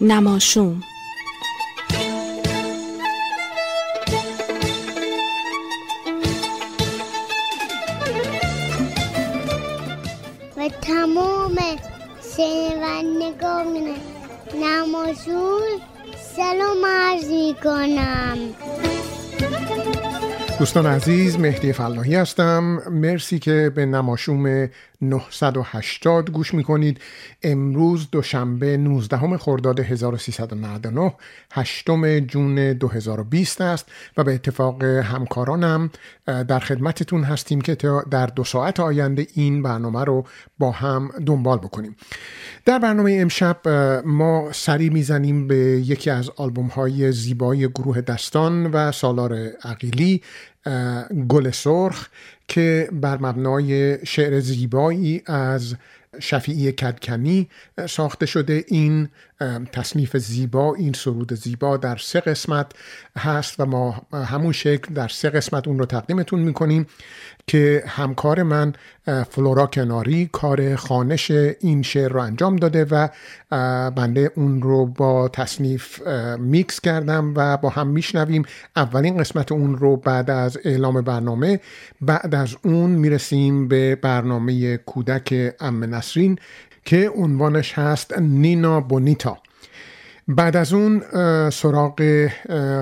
نماشوم. و تمام شنوندگان نماشون سلام عرض می کنم دوستان عزیز مهدی فلاحی هستم. مرسی که به نماشوم 980 گوش می‌کنید. امروز دوشنبه 19 خرداد 1399 8 جون 2020 است و به اتفاق همکارانم در خدمتتون هستیم که در دو ساعت آینده این برنامه رو با هم دنبال بکنیم. در برنامه امشب ما سری می‌زنیم به یکی از آلبوم های زیبای گروه دستان و سالار عقیلی گل سرخ که بر مبنای شعر زیبایی از شفیعی کدکنی ساخته شده. این تصنیف زیبا این سرود زیبا در سه قسمت هست و ما همون شکل در سه قسمت اون رو تقدیمتون می‌کنیم. که همکار من فلورا کناری کار خانش این شعر رو انجام داده و بنده اون رو با تصنیف میکس کردم و با هم میشنویم. اولین قسمت اون رو بعد از اعلام برنامه بعد از اون می‌رسیم به برنامه کودک ام نسرین که عنوانش هست نینا بونیتا. بعد از اون سراغ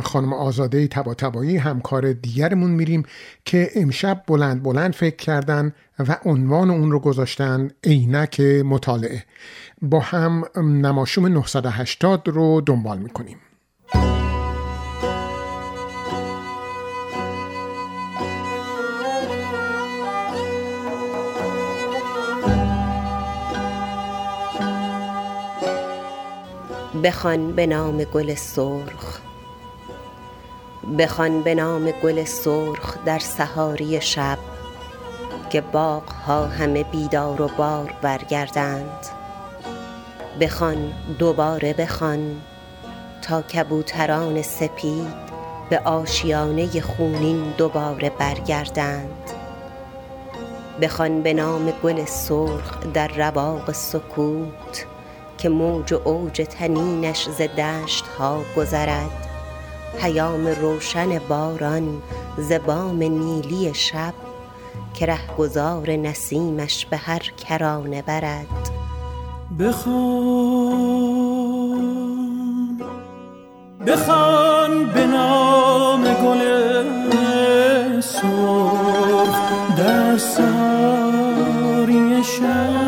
خانم آزاده تبا تبایی همکار دیگرمون میریم که امشب بلند بلند فکر کردن و عنوان اون رو گذاشتن عینک مطالعه. با هم نماشوم 980 رو دنبال می‌کنیم. بخوان به نام گل سرخ بخوان به نام گل سرخ در سهاری شب که باغ ها همه بیدار و بار برگردند. بخوان دوباره بخوان تا کبوتران سپید به آشیانه خونین دوباره برگردند. بخوان به نام گل سرخ در رواق سکوت که موج و اوج تنینش ز دشت ها گذرد. پیام روشن باران ز بام نیلی شب که رهگذار نسیمش به هر کرانه برد. بخوان بخوان به نام گل سرخ در ساری شب.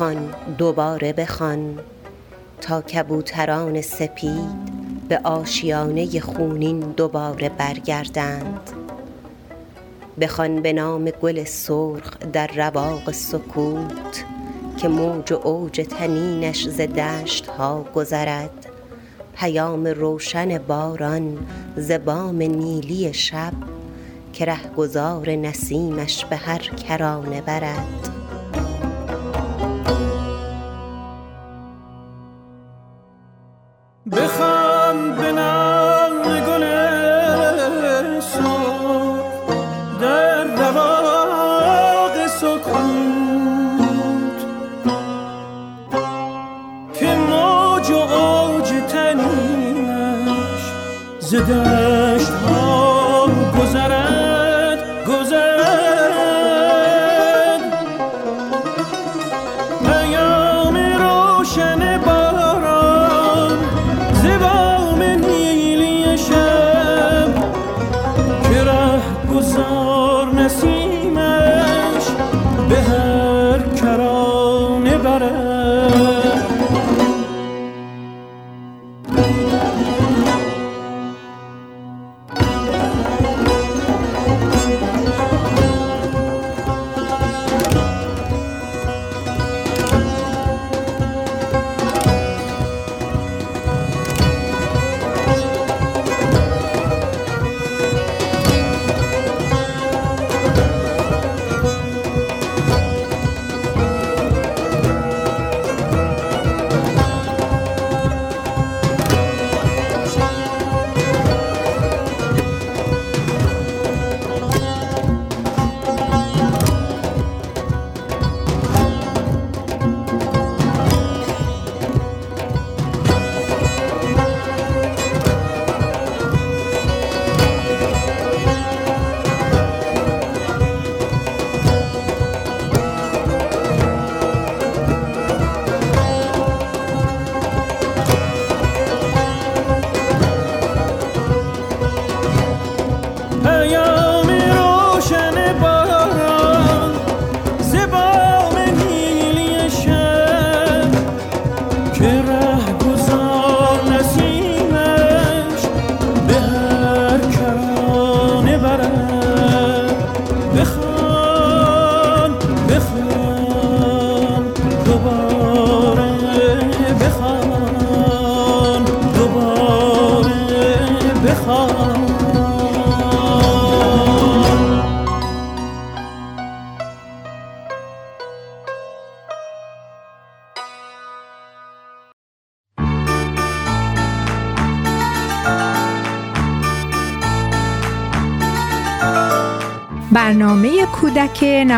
بخوان دوباره بخوان. تا کبوتران سپید به آشیانه خونین دوباره برگردند. بخوان به نام گل سرخ در رواق سکوت که موج و اوج تنینش ز دشت ها گذرد. پیام روشن باران ز بام نیلی شب که رهگذار نسیمش به هر کرانه برد.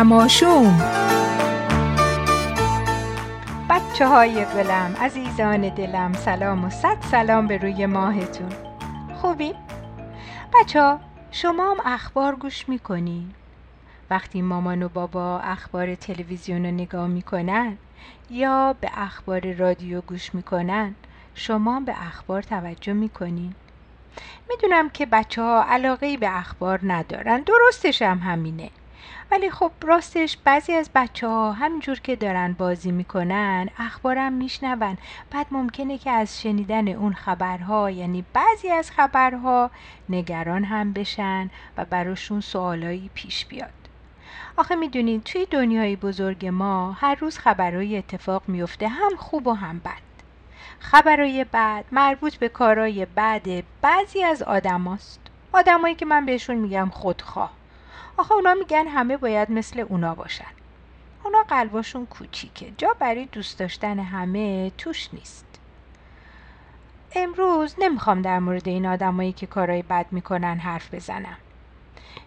نماشوم بچه های گلم عزیزان دلم سلام و صد سلام به روی ماهتون. خوبی؟ بچه ها شما هم اخبار گوش می‌کنین وقتی مامان و بابا اخبار تلویزیون رو نگاه می‌کنن یا به اخبار رادیو گوش می‌کنن شما به اخبار توجه می‌کنین. می‌دونم که بچه ها علاقه به اخبار ندارن درستش هم همینه. ولی خب راستش بعضی از بچه ها همینجور که دارن بازی می‌کنن اخبارم میشنون. بعد ممکنه که از شنیدن اون خبرها یعنی بعضی از خبرها نگران هم بشن و براشون سوالایی پیش بیاد. آخه می‌دونید توی دنیای بزرگ ما هر روز خبرهای اتفاق میفته هم خوب و هم بد. خبرهای بد مربوط به کارهای بد بعضی از آدماست. آدمایی که من بهشون میگم خودخواه. آخه اونا میگن همه باید مثل اونا باشن. اونا قلباشون کوچیکه. جا برای دوست داشتن همه توش نیست. امروز نمی‌خوام در مورد این آدمایی که کارهای بد می‌کنن حرف بزنم.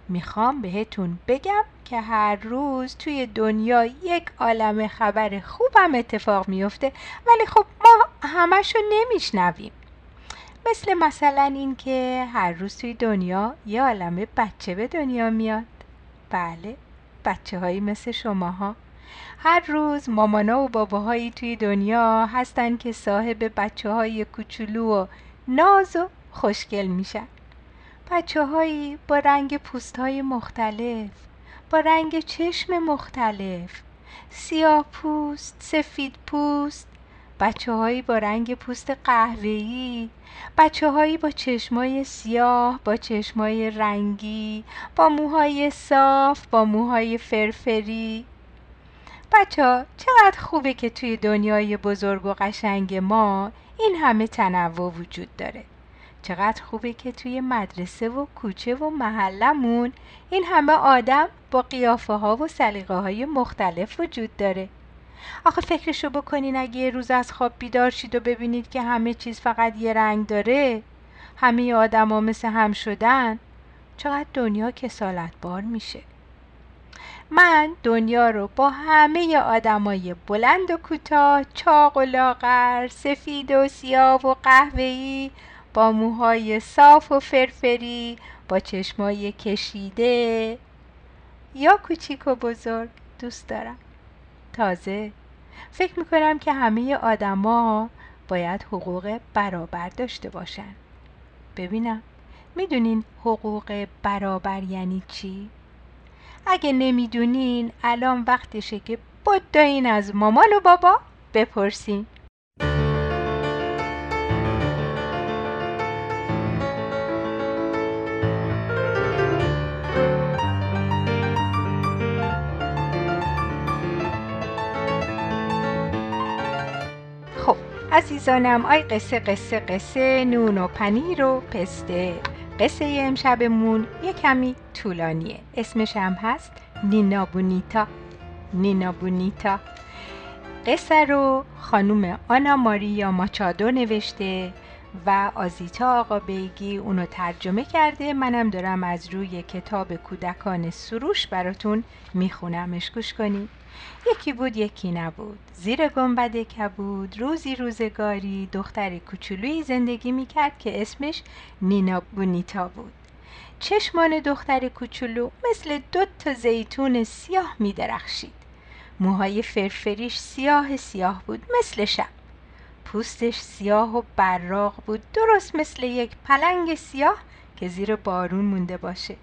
می‌خوام بهتون بگم که هر روز توی دنیا یک عالم خبر خوبم اتفاق میفته ولی خب ما همشو نمیشنویم. مثل مثلا این که هر روز توی دنیا یه عالم بچه به دنیا میاد. بله بچه هایی مثل شماها. هر روز مامانا و باباهایی توی دنیا هستن که صاحب بچه های کوچولو و ناز و خوشگل میشن. بچه هایی با رنگ پوست های مختلف با رنگ چشم مختلف. سیاه پوست، سفید پوست. بچه هایی با رنگ پوست قهوه‌ای بچه هایی با چشمای سیاه با چشمای رنگی با موهای صاف با موهای فرفری. بچه ها چقدر خوبه که توی دنیای بزرگ و قشنگ ما این همه تنوع وجود داره. چقدر خوبه که توی مدرسه و کوچه و محلمون این همه آدم با قیافه ها و سلیقه های مختلف وجود داره. آخه فکرشو بکنین اگه یه روز از خواب بیدار شید و ببینید که همه چیز فقط یه رنگ داره همه آدما مثل هم شدن چقدر دنیا کسالت بار میشه. من دنیا رو با همه آدمای بلند و کوتاه چاق و لاغر سفید و سیاه و قهوه‌ای با موهای صاف و فرفری با چشمای کشیده یا کوچیک و بزرگ دوست دارم. تازه. فکر می‌کنم که همه آدما باید حقوق برابر داشته باشن. ببینم. می‌دونین حقوق برابر یعنی چی؟ اگه نمی‌دونین الان وقتشه که بداین از مامان و بابا بپرسین. عزیزانم آی قصه قصه قصه نون و پنیر و پسته. قصه امشبمون یه کمی طولانیه. اسمش هم هست نینا بونیتا. نینا بونیتا. قصه رو خانوم آنا ماریا ماچادو نوشته و آزیتا آقا بیگی اونو ترجمه کرده. منم دارم از روی کتاب کودکان سروش براتون میخونمش. گوش کنید. یکی بود یکی نبود. زیر گنبد کبود روزی روزگاری دختری کوچولویی زندگی می‌کرد که اسمش نینا بونیتا بود. چشمان دختر کوچولو مثل دو تا زیتون سیاه میدرخشید. موهای فرفریش سیاه سیاه بود مثل شب. پوستش سیاه و براق بود درست مثل یک پلنگ سیاه که زیر بارون مونده باشه.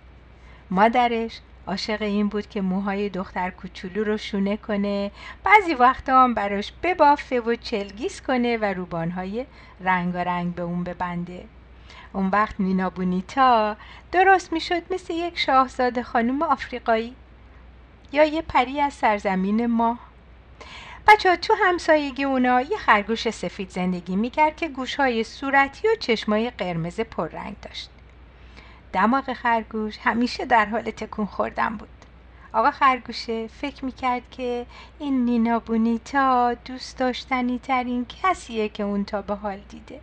مادرش عاشق این بود که موهای دختر کوچولو رو شونه کنه. بعضی وقتا هم براش ببافه و چلگیس کنه و روبانهای رنگارنگ به اون ببنده. اون وقت نینا بونیتا درست می‌شد مثل یک شاهزاده خانم آفریقایی یا یه پری از سرزمین ما. بچه ها تو همسایگی اونا یه خرگوش سفید زندگی می‌کرد که گوشهای صورتی و چشمای قرمز پررنگ داشت. دماغ خرگوش همیشه در حال تکون خوردن بود. آقا خرگوشه فکر می‌کرد که این نینا بونیتا دوست داشتنی ترین کسیه که اون تا به حال دیده.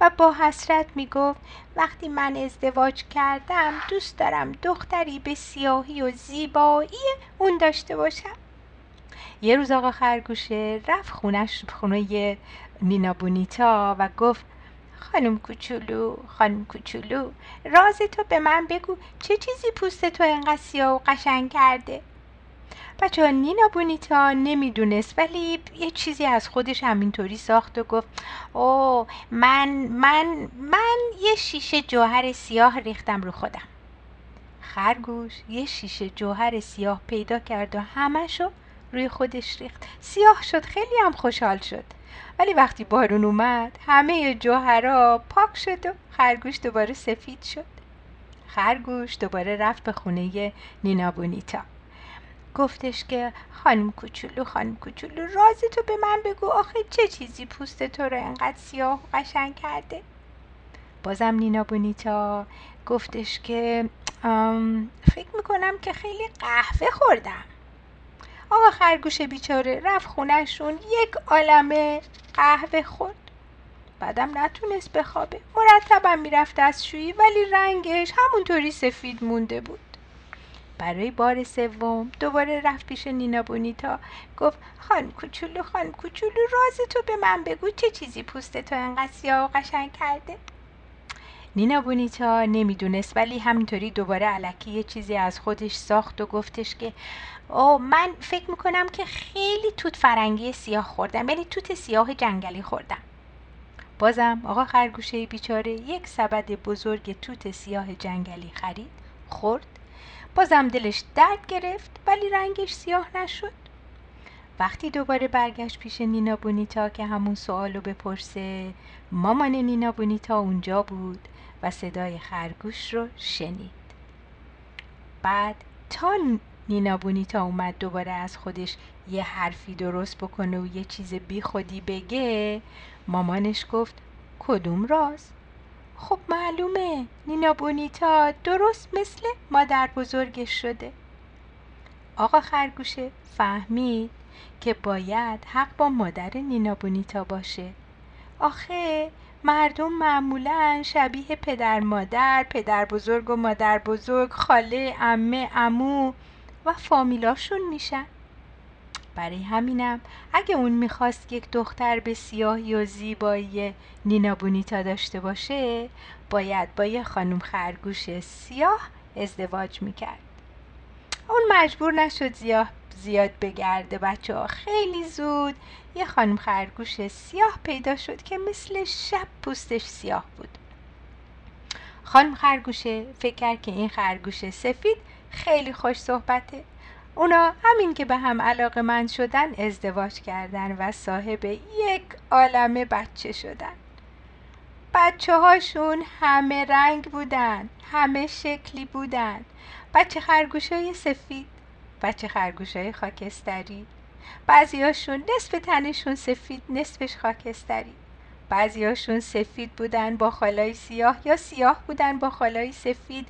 و با حسرت می‌گفت وقتی من ازدواج کردم دوست دارم دختری به سیاهی و زیبایی اون داشته باشم. یه روز آقا خرگوشه رفت خونش خونه نینا بونیتا و گفت خانم کوچولو خانم کوچولو راز تو به من بگو چه چیزی پوست تو انقدر سیاه و قشنگ کرده؟ بچه ها نینا بونیتا نمی‌دونست ولی یه چیزی از خودش همینطوری ساخت و گفت او من من من یه شیشه جوهر سیاه ریختم رو خودم. خرگوش یه شیشه جوهر سیاه پیدا کرد و همشو روی خودش ریخت. سیاه شد خیلی هم خوشحال شد. ولی وقتی بارون اومد همه جوهرا پاک شد و خرگوش دوباره سفید شد. خرگوش دوباره رفت به خونه نینا بونیتا. گفتش که خانم کوچولو خانم کوچولو راز تو به من بگو. آخه چه چیزی پوست تو رو انقدر سیاه و قشنگ کرده؟ بازم نینا بونیتا گفتش که فکر می‌کنم که خیلی قهوه خوردم. آقا خرگوش بیچاره رفت خونهشون یک عالمه قهوه خورد. بعدم نتونست بخوابه. مرتبا می‌رفت دستشویی ولی رنگش همونطوری سفید مونده بود. برای بار سوم دوباره رفت پیش نینا بونیتا. گفت خانم کوچولو خانم کوچولو راز تو به من بگو چه چیزی پوست تو انقدر سیاه و قشنگ کرده. نینا بونیتا نمی‌دونست ولی همینطوری دوباره علکی یه چیزی از خودش ساخت و گفتش که او من فکر می‌کنم که خیلی توت فرنگی سیاه خوردم یعنی توت سیاه جنگلی خوردم. بازم آقا خرگوشه بیچاره یک سبد بزرگ توت سیاه جنگلی خرید خورد. بازم دلش درد گرفت ولی رنگش سیاه نشد. وقتی دوباره برگشت پیش نینا بونیتا که همون سوال رو بپرسه مامان نینا بونیتا اونجا بود و صدای خرگوش رو شنید. بعد تا نینا بونیتا اومد دوباره از خودش یه حرفی درست بکنه و یه چیز بی خودی بگه مامانش گفت کدوم راز؟ خب معلومه نینا بونیتا درست مثل مادر بزرگش شده آقا خرگوشه فهمید که باید حق با مادر نینا بونیتا باشه آخه مردم معمولا شبیه پدر مادر پدر بزرگ و مادر بزرگ خاله امه امو و فامیلاشون میشن. برای همینم اگه اون می‌خواست یک دختر به سیاهی و زیبایی نینا بونیتا داشته باشه باید با یه خانم خرگوش سیاه ازدواج می‌کرد. اون مجبور نشد زیاه زیاد بگرده. بچه ها خیلی زود یه خانم خرگوش سیاه پیدا شد که مثل شب پوستش سیاه بود. خانم خرگوشه فکر کرد که این خرگوش سفید خیلی خوش صحبته. اونا همین که به هم علاقه من شدن ازدواج کردن و صاحب یک عالم بچه شدن. بچه هاشون همه رنگ بودن همه شکلی بودن. بچه خرگوش های سفید بچه خرگوش های خاکستری. بعضیاشون نصف تنشون سفید نصفش خاکستری. بعضیاشون سفید بودن با خالای سیاه یا سیاه بودن با خالای سفید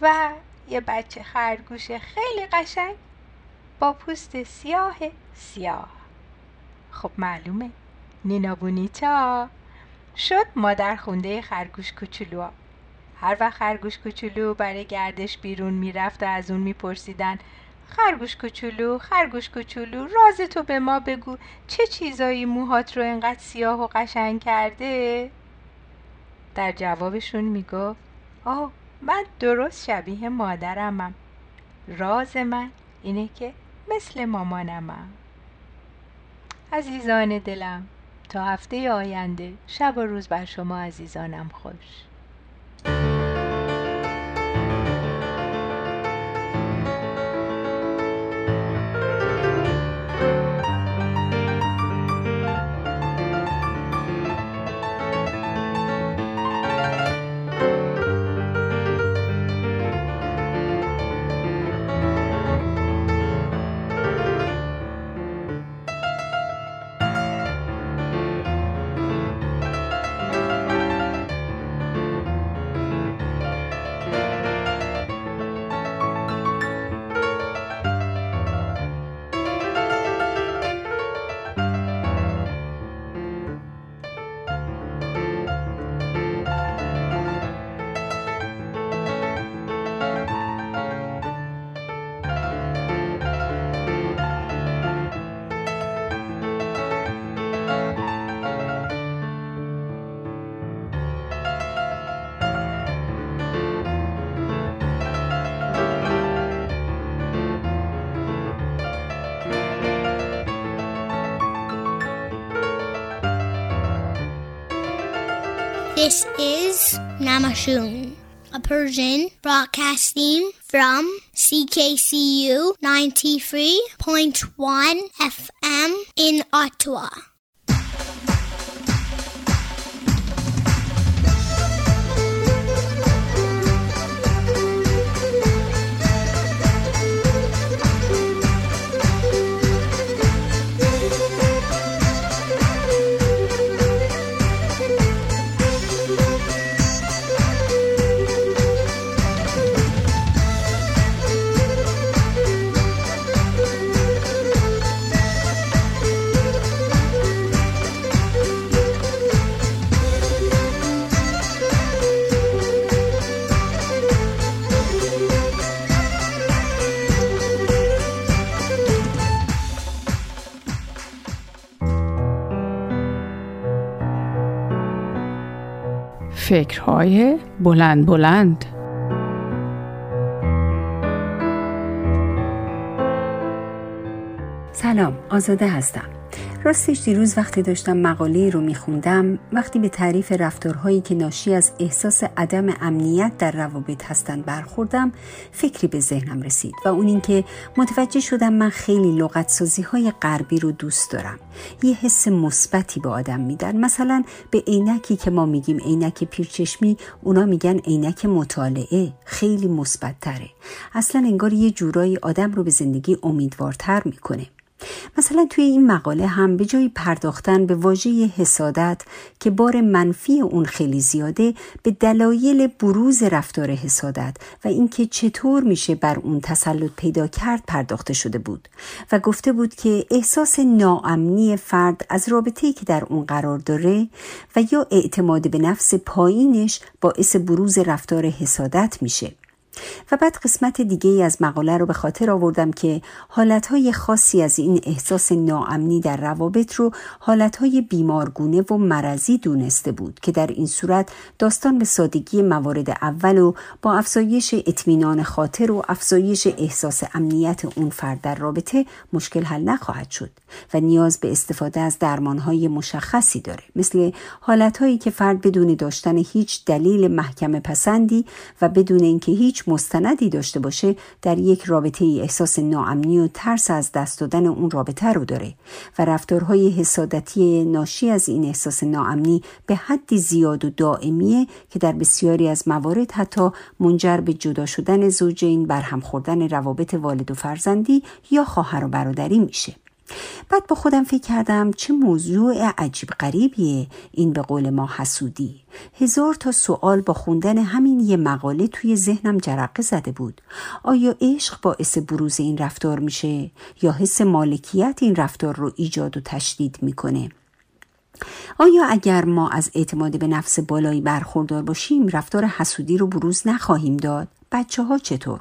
و یه بچه خرگوش خیلی قشنگ با پوست سیاه سیاه. خب معلومه. نینا بونیتا. شد مادر خونده خرگوش کوچولو. هر وقت خرگوش کوچولو برای گردش بیرون می‌رفت و از اون میپرسیدن خرگوش کوچولو خرگوش کوچولو راز تو به ما بگو چه چیزایی موهات رو انقدر سیاه و قشنگ کرده؟ در جوابشون می‌گفت آه من درست شبیه مادرمم. راز من اینه که مثل مامانمم. عزیزان دلم تا هفته آینده شب و روز بر شما عزیزانم خوش. This is Namashun, a Persian broadcasting from CKCU 93.1 FM in Ottawa. فکرهای بلند بلند. سلام آزاده هستم. راستش دیروز وقتی داشتم مقاله رو میخوندم وقتی به تعریف رفتارهایی که ناشی از احساس عدم امنیت در روابط هستند برخوردم فکری به ذهنم رسید و اون اینکه متوجه شدم من خیلی لغت های غربی رو دوست دارم. یه حس مثبتی به آدم میدن. مثلا به عینکی که ما میگیم عینک پیرچشمی اونا میگن عینک مطالعه. خیلی مثبت تره اصلا انگار یه جورایی آدم رو به زندگی امیدوارتر می‌کنه. مثلا توی این مقاله هم به جای پرداختن به واژه حسادت که بار منفی اون خیلی زیاده به دلایل بروز رفتار حسادت و اینکه چطور میشه بر اون تسلط پیدا کرد پرداخته شده بود و گفته بود که احساس ناامنی فرد از رابطه‌ای که در اون قرار داره و یا اعتماد به نفس پایینش باعث بروز رفتار حسادت میشه. و بعد قسمت دیگه از مقاله رو به خاطر آوردم که حالتهای خاصی از این احساس ناامنی در روابط رو حالتهای بیمارگونه و مرضی دونسته بود که در این صورت داستان به سادگی موارد اول و با افزایش اطمینان خاطر و افزایش احساس امنیت اون فرد در رابطه مشکل حل نخواهد شد و نیاز به استفاده از درمانهای مشخصی داره مثل حالتهایی که فرد بدون داشتن هیچ دلیل محکم پسندی و بدون اینکه هیچ مستندی داشته باشه در یک رابطه ای احساس ناامنی و ترس از دست دادن اون رابطه رو داره و رفتارهای حسادتی ناشی از این احساس ناامنی به حدی زیاد و دائمیه که در بسیاری از موارد حتی منجر به جدا شدن زوجین برهم خوردن روابط والد و فرزندی یا خواهر و برادری میشه. بعد با خودم فکر کردم چه موضوع عجیب غریبیه. این به قول ما حسودی. هزار تا سوال با خوندن همین یه مقاله توی ذهنم جرقه زده بود. آیا عشق باعث بروز این رفتار میشه یا حس مالکیت این رفتار رو ایجاد و تشدید می‌کنه؟ آیا اگر ما از اعتماد به نفس بالایی برخوردار باشیم رفتار حسودی رو بروز نخواهیم داد؟ بچه ها چطور؟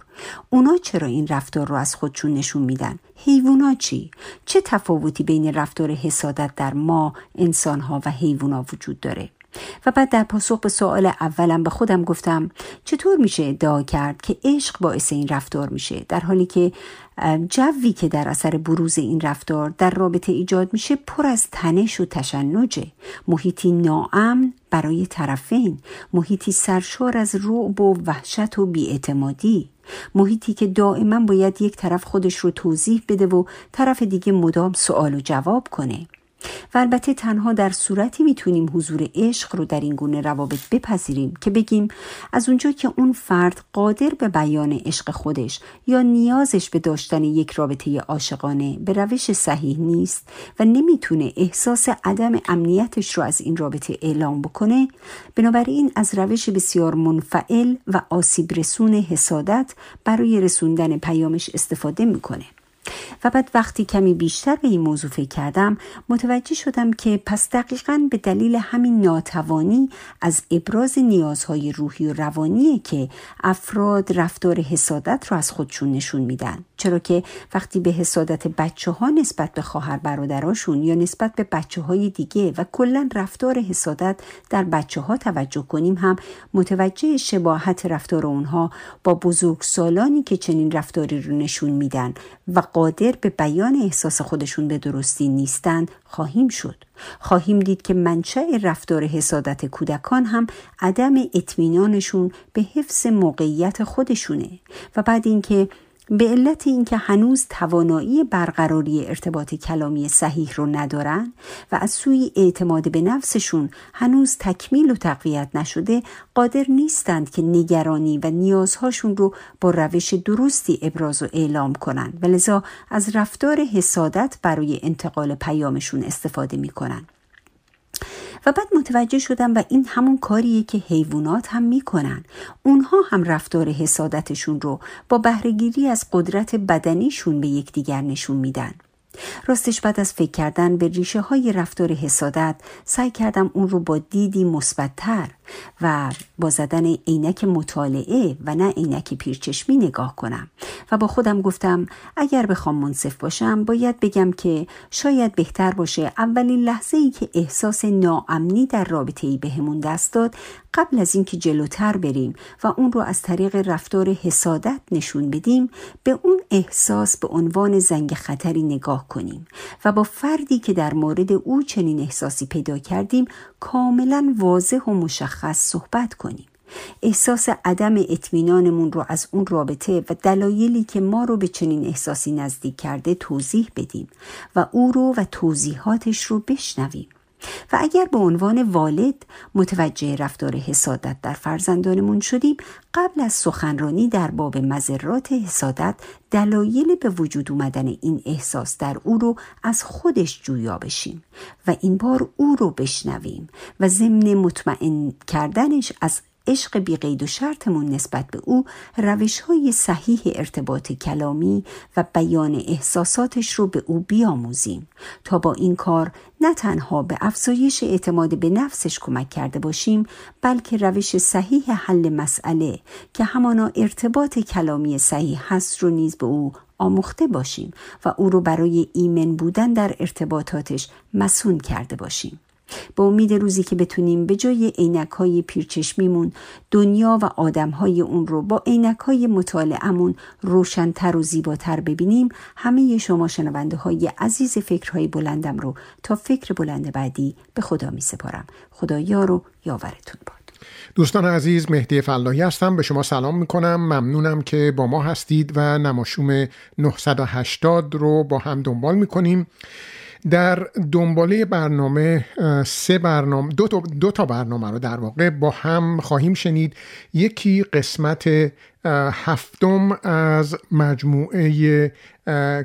اونا چرا این رفتار رو از خودشون نشون میدن؟ حیوونا چی؟ چه تفاوتی بین رفتار حسادت در ما، انسانها و حیوونا وجود داره؟ و بعد در پاسخ به سوال اولم به خودم گفتم چطور میشه ادعا کرد که عشق باعث این رفتار میشه در حالی که جوی که در اثر بروز این رفتار در رابطه ایجاد میشه پر از تنش و تشنجه. محیطی ناامن برای طرفین. محیطی سرشار از رعب و وحشت و بیاعتمادی. محیطی که دائما باید یک طرف خودش رو توضیح بده و طرف دیگه مدام سوال و جواب کنه. و البته تنها در صورتی می‌تونیم حضور عشق رو در این گونه روابط بپذیریم که بگیم از اونجا که اون فرد قادر به بیان عشق خودش یا نیازش به داشتن یک رابطه عاشقانه به روش صحیح نیست و نمی‌تونه احساس عدم امنیتش رو از این رابطه اعلام بکنه بنابراین از روش بسیار منفعل و آسیب رسون حسادت برای رسوندن پیامش استفاده می‌کنه. و بعد وقتی کمی بیشتر به این موضوع فکر کردم متوجه شدم که پس دقیقا به دلیل همین ناتوانی از ابراز نیازهای روحی و روانیه که افراد رفتار حسادت رو از خودشون نشون میدن. چرا که وقتی به حسادت بچه ها نسبت به خواهر برادراشون یا نسبت به بچه های دیگه و کلا رفتار حسادت در بچه ها توجه کنیم هم متوجه شباهت رفتار اونها با بزرگ سالانی که چنین رفتاری رو نشون میدن و قادر به بیان احساس خودشون به درستی نیستند خواهیم شد. خواهیم دید که منشأ رفتار حسادت کودکان هم عدم اطمینانشون به حفظ موقعیت خودشونه و بعد اینکه به علت اینکه هنوز توانایی برقراری ارتباط کلامی صحیح رو ندارن و از سوی اعتماد به نفسشون هنوز تکمیل و تقویت نشده قادر نیستند که نگرانی و نیازهاشون رو با روش درستی ابراز و اعلام کنند و لذا از رفتار حسادت برای انتقال پیامشون استفاده می‌کنن. و بعد متوجه شدم و این همون کاریه که حیوانات هم می‌کنن. اونها هم رفتار حسادتشون رو با بهرهگیری از قدرت بدنیشون به یکدیگر نشون میدن. راستش بعد از فکر کردن به ریشه های رفتار حسادت سعی کردم اون رو با دیدی مثبتتر و با زدن عینک مطالعه و نه عینک پیرچشمی نگاه کنم. و با خودم گفتم اگر بخوام منصف باشم باید بگم که شاید بهتر باشه اولین لحظه ای که احساس ناامنی در رابطه ای بهمون دست داد قبل از اینکه جلوتر بریم و اون رو از طریق رفتار حسادت نشون بدیم به اون احساس به عنوان زنگ خطری نگاه کنیم. و با فردی که در مورد او چنین احساسی پیدا کردیم کاملا واضح و مشخص صحبت کنیم. احساس عدم اطمینانمون رو از اون رابطه و دلایلی که ما رو به چنین احساسی نزدیک کرده توضیح بدیم و او رو و توضیحاتش رو بشنویم. و اگر به عنوان والد متوجه رفتار حسادت در فرزندانمون شدیم قبل از سخنرانی در باب مذرات حسادت دلایل به وجود اومدن این احساس در او رو از خودش جویا بشیم و این بار او رو بشنویم و ضمن مطمئن کردنش از عشق بیقید و شرطمون نسبت به او روش های صحیح ارتباط کلامی و بیان احساساتش رو به او بیاموزیم تا با این کار نه تنها به افزایش اعتماد به نفسش کمک کرده باشیم بلکه روش صحیح حل مسئله که همانا ارتباط کلامی صحیح هست رو نیز به او آموخته باشیم و او رو برای ایمن بودن در ارتباطاتش مسون کرده باشیم. به امید روزی که بتونیم به جای عینک های پیرچشمیمون دنیا و آدم های اون رو با عینک های مطالعمون روشنتر و زیباتر ببینیم همه شما شنونده های عزیز فکرهای بلندم رو تا فکر بلند بعدی به خدا می سپارم خدا یار و یاورتون باد. دوستان عزیز مهدی فلاحی هستم. به شما سلام می‌کنم. ممنونم که با ما هستید و نماشوم 980 رو با هم دنبال می‌کنیم. در دنباله برنامه سه برنامه دو تا, دو تا برنامه رو در واقع با هم خواهیم شنید. یکی قسمت هفتم از مجموعه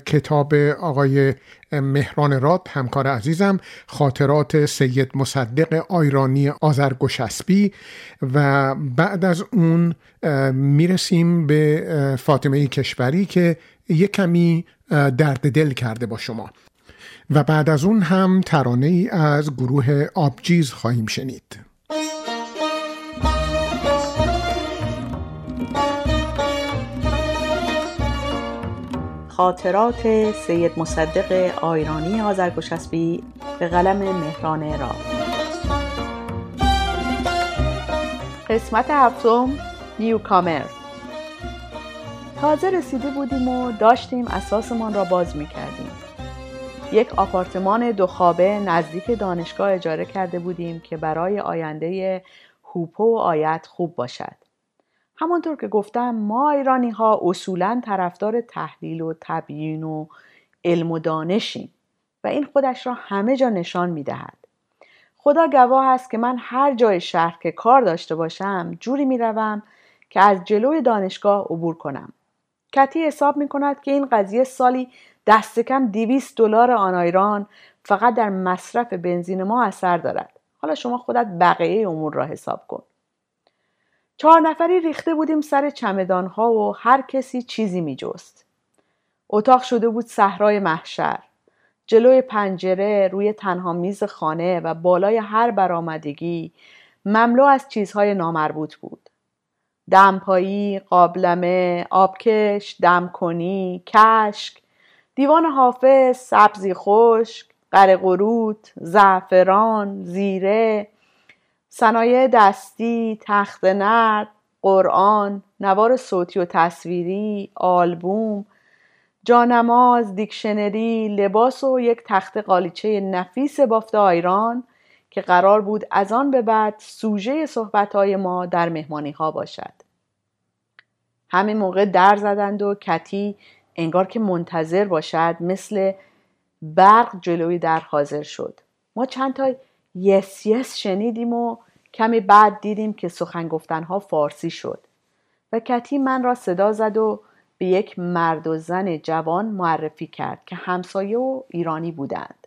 کتاب آقای مهران راد همکار عزیزم خاطرات سید مصدق آیرانی آزرگوشسبی و بعد از اون می‌رسیم به فاطمه کشوری که یک کمی درد دل کرده با شما. و بعد از اون هم ترانه ای از گروه آبجیز خواهیم شنید. خاطرات سید مصدق آیرانی آزرگوشسبی به قلم مهران را. قسمت هفتم نیوکامر. تازه رسیده بودیم و داشتیم اساسمان را باز می کردیم. یک آپارتمان دو خوابه نزدیک دانشگاه اجاره کرده بودیم که برای آینده هوپو و آیت خوب باشد. همانطور که گفتم ما ایرانی ها اصولا طرفدار تحلیل و تبیین و علم و دانشیم و این خودش را همه جا نشان می دهد. خدا گواه است که من هر جای شهر که کار داشته باشم جوری می روم که از جلوی دانشگاه عبور کنم. کتی حساب می کند که این قضیه سالی دست کم 200 دلار آن ایران فقط در مصرف بنزین ما اثر دارد حالا شما خودت بقیه امور را حساب کن چهار نفری ریخته بودیم سر چمدان ها و هر کسی چیزی می جست. اتاق شده بود صحرای محشر. جلوی پنجره روی تنها میز خانه و بالای هر برآمدگی مملو از چیزهای نامربوط بود. دمپایی، قابلمه، آبکش، دمکنی، کشک، دیوان حافظ، سبزی خشک، قرقروت، زعفران، زیره، صنایع دستی، تخت نرد، قرآن، نوار صوتی و تصویری، آلبوم، جانماز، دیکشنری، لباس و یک تخت قالیچه نفیس بافت آیران که قرار بود از آن به بعد سوژه صحبتهای ما در مهمانی ها باشد. همین موقع در زدند و کتی انگار که منتظر باشد مثل برق جلوی در حاضر شد ما چند تا یس یس شنیدیم و کمی بعد دیدیم که سخن گفتنها فارسی شد و کتی من را صدا زد و به یک مرد و زن جوان معرفی کرد که همسایه و ایرانی بودند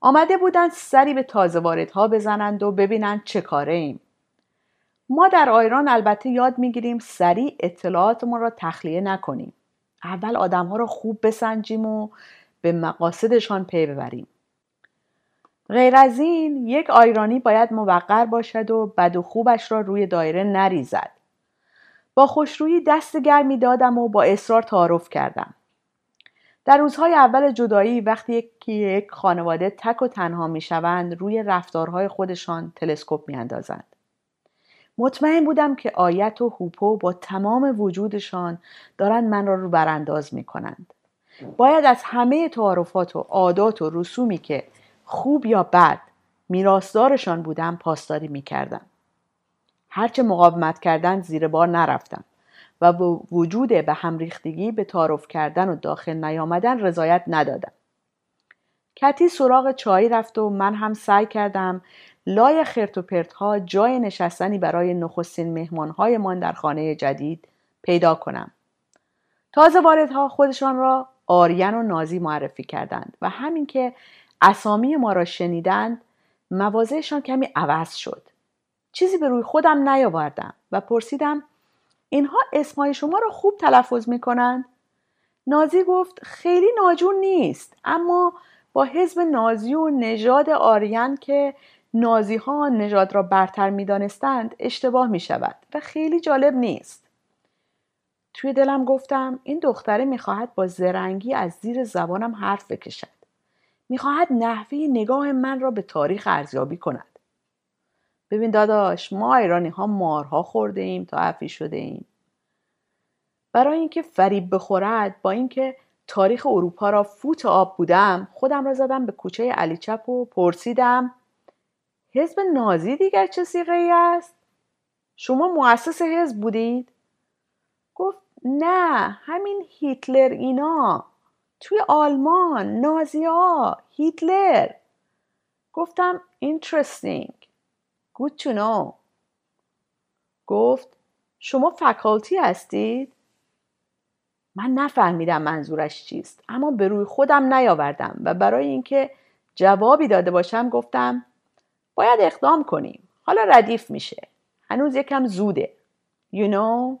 آمده بودند سری به تازه واردها بزنند و ببینند چه کاره ایم. ما در آیران البته یاد می‌گیریم سریع اطلاعاتمون را تخلیه نکنیم. اول آدم ها را خوب بسنجیم و به مقاصدشان پی ببریم. غیر از این یک آیرانی باید موقر باشد و بد و خوبش را روی دایره نریزد. با خوشرویی دست گرمی دادم و با اصرار تعارف کردم. در روزهای اول جدایی وقتی یک خانواده تک و تنها می شوند روی رفتارهای خودشان تلسکوپ می اندازند. مطمئن بودم که آیت و هوپو با تمام وجودشان دارند من را رو برانداز می کنند. باید از همه تعارفات و عادات و رسومی که خوب یا بد میراثدارشان بودم پاسداری می کردم. هرچه مقاومت کردن زیر بار نرفتم و با وجود به هم ریختگی به تعارف کردن و داخل نیامدن رضایت ندادم. کتی سراغ چای رفت و من هم سعی کردم لای خرت و پرت ها جای نشستنی برای نخستین مهمان من در خانه جدید پیدا کنم. تازه واردها خودشان را آریان و نازی معرفی کردند و همین که اسامی ما را شنیدند مواضعشان کمی عوض شد. چیزی به روی خودم نیاوردم و پرسیدم اینها اسمای شما را خوب تلفظ می کنند؟ نازی گفت خیلی ناجور نیست اما با حزب نازی و نژاد آریان که نازی ها نژاد را برتر می دانستند اشتباه می شود و خیلی جالب نیست. توی دلم گفتم این دختره می‌خواهد با زرنگی از زیر زبانم حرف بکشد. می‌خواهد نحوه نگاه من را به تاریخ ارزیابی کند. ببین داداش ما ایرانی ها مارها خورده ایم تا عفی شده ایم برای اینکه فریب بخورد با اینکه تاریخ اروپا را فوت آب بودم خودم را زدم به کوچه علی چپ و پرسیدم حزب نازی دیگر چه سیغه است؟ شما مؤسس حزب بودید؟ گفت نه همین هیتلر اینا توی آلمان نازی ها هیتلر گفتم interesting Good to know. گفت شما فکالتی هستید؟ من نفهمیدم منظورش چیست اما به روی خودم نیاوردم و برای اینکه جوابی داده باشم گفتم باید اقدام کنیم. حالا ردیف میشه. هنوز یکم زوده. You know?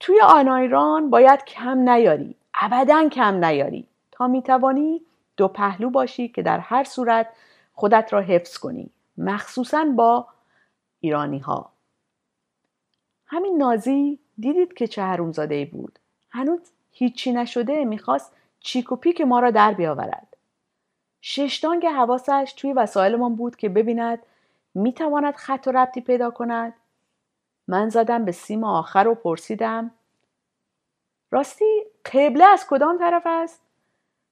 توی آنایران باید کم نیاری. ابدا کم نیاری. تا می‌توانی دو پهلو باشی که در هر صورت خودت را حفظ کنی. مخصوصا با ایرانی ها همین نازی دیدید که چه حرومزاده ای بود. هنوز هیچی نشده می‌خواست جیک و پیک ما را در بیاورد. ششتانگ حواسش توی وسایلمان بود که ببیند می‌تواند خط و ربطی پیدا کند. من زدم به سیم آخر و پرسیدم راستی قبله از کدام طرف است؟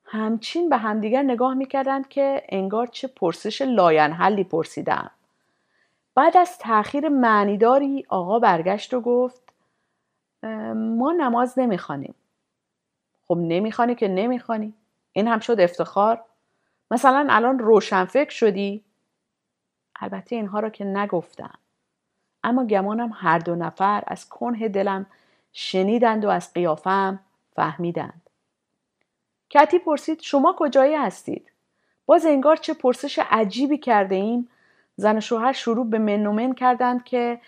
همچین به همدیگر نگاه می‌کردند که انگار چه پرسش لاینحلی پرسیدم. بعد از تاخیر معنیداری آقا برگشت و گفت ما نماز نمی‌خوانیم. خب نمی‌خوانی که نمی‌خوانی. این هم شد افتخار. مثلا الان روشنفکر شدی؟ البته اینها را که نگفتم. اما گمانم هر دو نفر از کنه دلم شنیدند و از قیافم فهمیدند. کتی پرسید شما کجایی هستید؟ باز انگار چه پرسش عجیبی کرده ایم. زن و شوهر شروع به منومن کردند که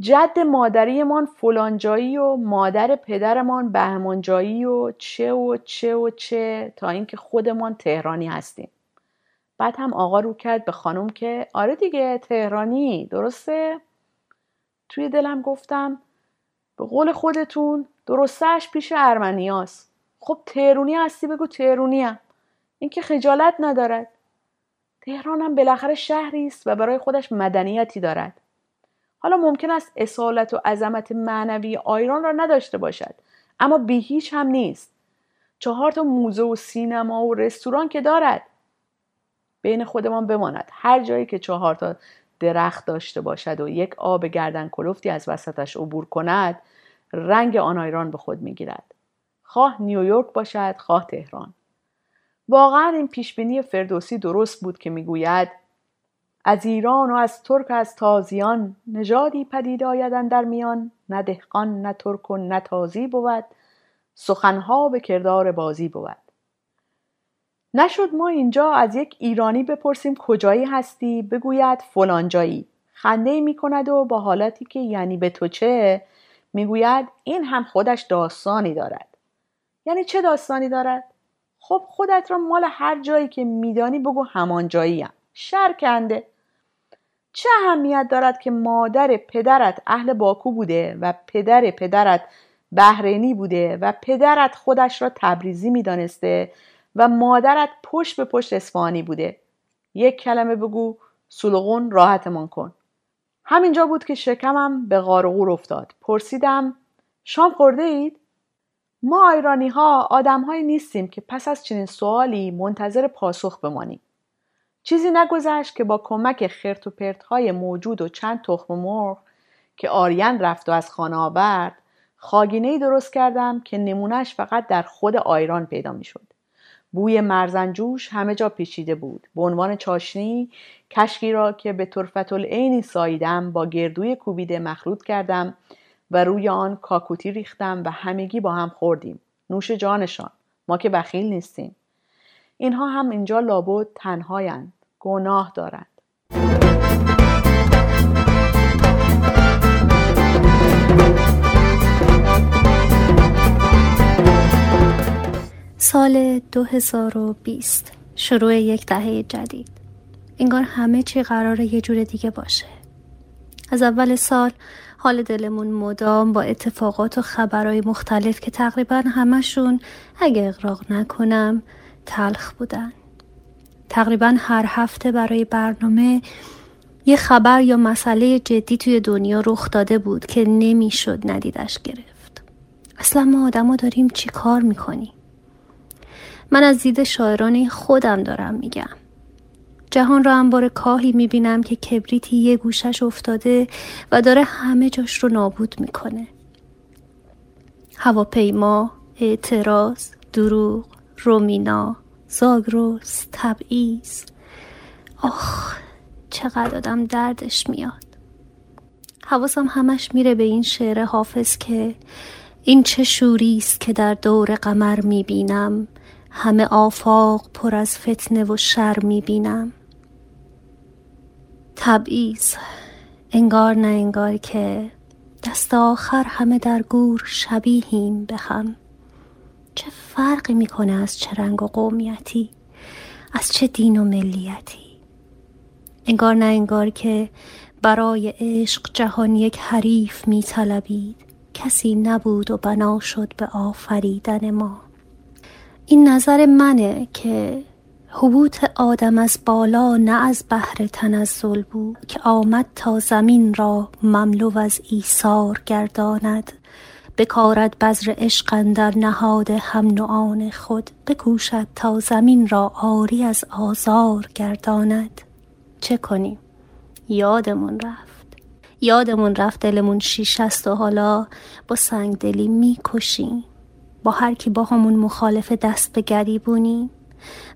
جد مادریمان فلانجایی و مادر پدرمان بهمانجایی و چه و چه و چه تا اینکه خودمان تهرانی هستیم. بعد هم آقا رو کرد به خانم که آره دیگه تهرانی درسته؟ توی دلم گفتم به قول خودتون درستش پیش ارمنیاست. خب تهرونی هستی بگو تهرونی هم. این که خجالت ندارد. تهران هم بالاخره شهری است و برای خودش مدنیتی دارد. حالا ممکن است اصالت و عظمت معنوی آیران را نداشته باشد. اما بی هیچ هم نیست. چهار تا موزه و سینما و رستوران که دارد. بین خودمان بماند. هر جایی که چهار تا درخت داشته باشد و یک آب گردن کلفتی از وسطش عبور کند رنگ آن آیران به خود می‌گیرد. خواه نیویورک باشد خواه تهران. واقعا این پیشبینی فردوسی درست بود که می‌گوید از ایران و از ترک از تازیان نژادی پدید آیدن در میان. نه دهقان نه ترک و نه تازی بود. سخنها به کردار بازی بود. نشد ما اینجا از یک ایرانی بپرسیم کجایی هستی؟ بگوید فلانجایی خنده می کند و با حالتی که یعنی به تو چه؟ می‌گوید این هم خودش داستانی دارد. یعنی چه داستانی دارد؟ خب خودت را مال هر جایی که میدانی بگو همان جاییم. شرکنده چه اهمیت دارد که مادر پدرت اهل باکو بوده و پدر پدرت بحرینی بوده و پدرت خودش را تبریزی می‌دانسته و مادرت پشت به پشت اصفهانی بوده؟ یک کلمه بگو سلغون راحتمان کن. همینجا بود که شکمم به غار افتاد. پرسیدم شام خورده اید؟ ما ایرانی ها آدم های نیستیم که پس از چنین سوالی منتظر پاسخ بمانیم. چیزی نگذشت که با کمک خرت و پرت های موجود و چند تخم مرغ که آریان رفت و از خانه آورد خاگینه ای درست کردم که نمونهش فقط در خود آیران پیدا می شد. بوی مرزنجوش همه جا پیچیده بود. به عنوان چاشنی کشکی را که به طرفت العینی ساییدم با گردوی کوبیده مخلوط کردم و روی آن کاکوتی ریختم و همگی با هم خوردیم. نوش جانشان. ما که بخیل نیستیم. اینها هم اینجا لابد تنهایند. گناه دارند. سال 2020 شروع یک دهه جدید. انگار همه چی قراره یه جور دیگه باشه. از اول سال حال دلمون مدام با اتفاقات و خبرهای مختلف که تقریبا همشون اگه اقراق نکنم تلخ بودن. تقریبا هر هفته برای برنامه یه خبر یا مسئله جدی توی دنیا رخ داده بود که نمی‌شد ندیدش گرفت. اصلا ما آدما داریم چی کار می‌کنیم؟ من از دید شاعران خودم دارم میگم. جهان را انبار کاهی می‌بینم که کبریتی یه گوشش افتاده و داره همه جاش رو نابود می‌کنه. هواپیما، اعتراض، دروغ، رومینا، زاگروس، تبعیض. آخ چقدر آدم دردش میاد. حواسم همش میره به این شعر حافظ که این چه شوری است که در دور قمر می‌بینم. همه آفاق پر از فتنه و شر می‌بینم. تبعیض. انگار نه انگار که دست آخر همه در گور شبیهیم به هم. چه فرقی می‌کنه از چه رنگ و قومیتی؟ از چه دین و ملیتی؟ انگار نه انگار که برای عشق جهان یک حریف میطلبید. کسی نبود و بنا شد به آفریدن ما. این نظر منه که حبوط آدم از بالا نه از بحر تنزل بود که آمد تا زمین را مملو از ایثار گرداند. بکارد بذر عشق در نهاد هم نوعان خود بکوشد تا زمین را آری از آزار گرداند. چه کنیم؟ یادمون رفت. یادمون رفت دلمون شیش است و حالا با سنگدلی می‌کشیم. با هر کی با همون مخالف دست به گریبونیم.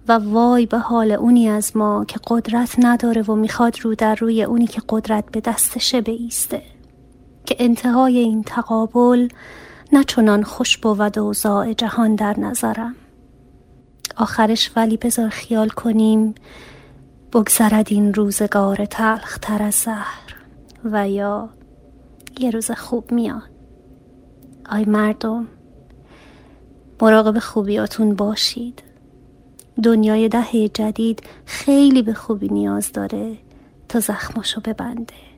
و وای به حال اونی از ما که قدرت نداره و می‌خواد رو در روی اونی که قدرت به دستشه بیسته که انتهای این تقابل نه چنان خوش بود و جهان در نظرم. آخرش ولی بذار خیال کنیم بگذرد این روزگار تلخ تر از زهر و یا یه روز خوب میاد. آی مردم مراقب خوبیاتون باشید. دنیای دهه جدید خیلی به خوبی نیاز داره تا زخماشو ببنده.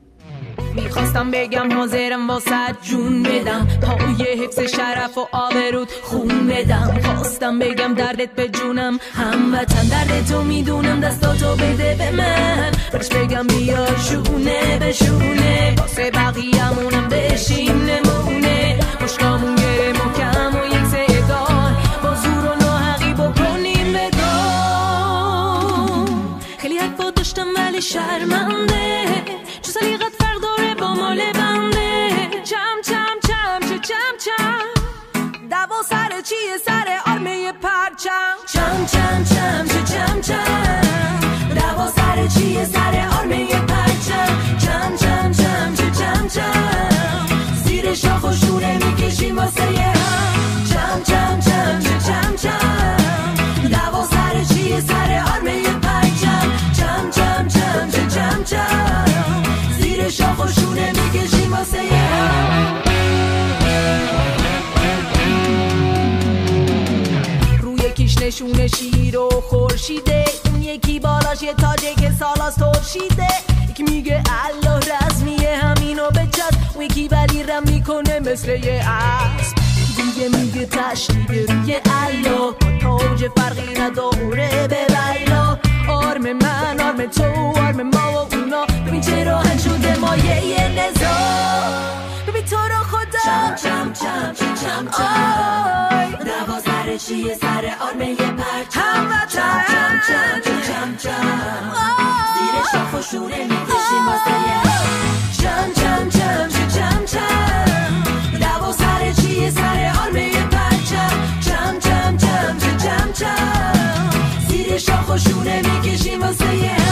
می‌خواستم بگم حاضرم واسه جون بدم. پای حفظ شرف و آبرود خون بدم. خواستم بگم دردت به جونم هموطن. درد تو می‌دونم دستاتو بده به من. برش بگم بیا شونه به شونه. واسه بقیه‌مونم بشیم نمونه. مشکامون گره مکم و یک سیگار با زور و بکنیم بدار خیلی حرفا داشتم ولی شرمنده. چم چم چم چه چم چم. دوا سر چیه سر آرمه پرچم. چم چم چم چه چم چم. دوا سر چیه سر آرمه پرچم. چم چم چم چه چم چم. زیر شاخ و شونه می‌کشیم واسه شاخ و شونه می‌کشیم واسه هم. روی کیش نشونه شیر و خورشیده. اون یکی بالاش یه تاجه که سالاس ترشیده. یکی میگه الله رزمیه همینو بچست. اون یکی ولی رم می‌کنه مثل یه دیگه میگه تشدید روی الله تاج فرقی نداره به بلا آرم من آرم تو آرم ما و چم چم چم چم چم دوا سر چیه سر آرمه پرچم چم چم چم چم چم چم زیر شاخ و شونه می‌کشیم واسه چم چم چم چم چم چم دوا سر چیه سر آرمه پرچم چم چم چم چم چم چم زیر شاخ و شونه می‌کشیم واسه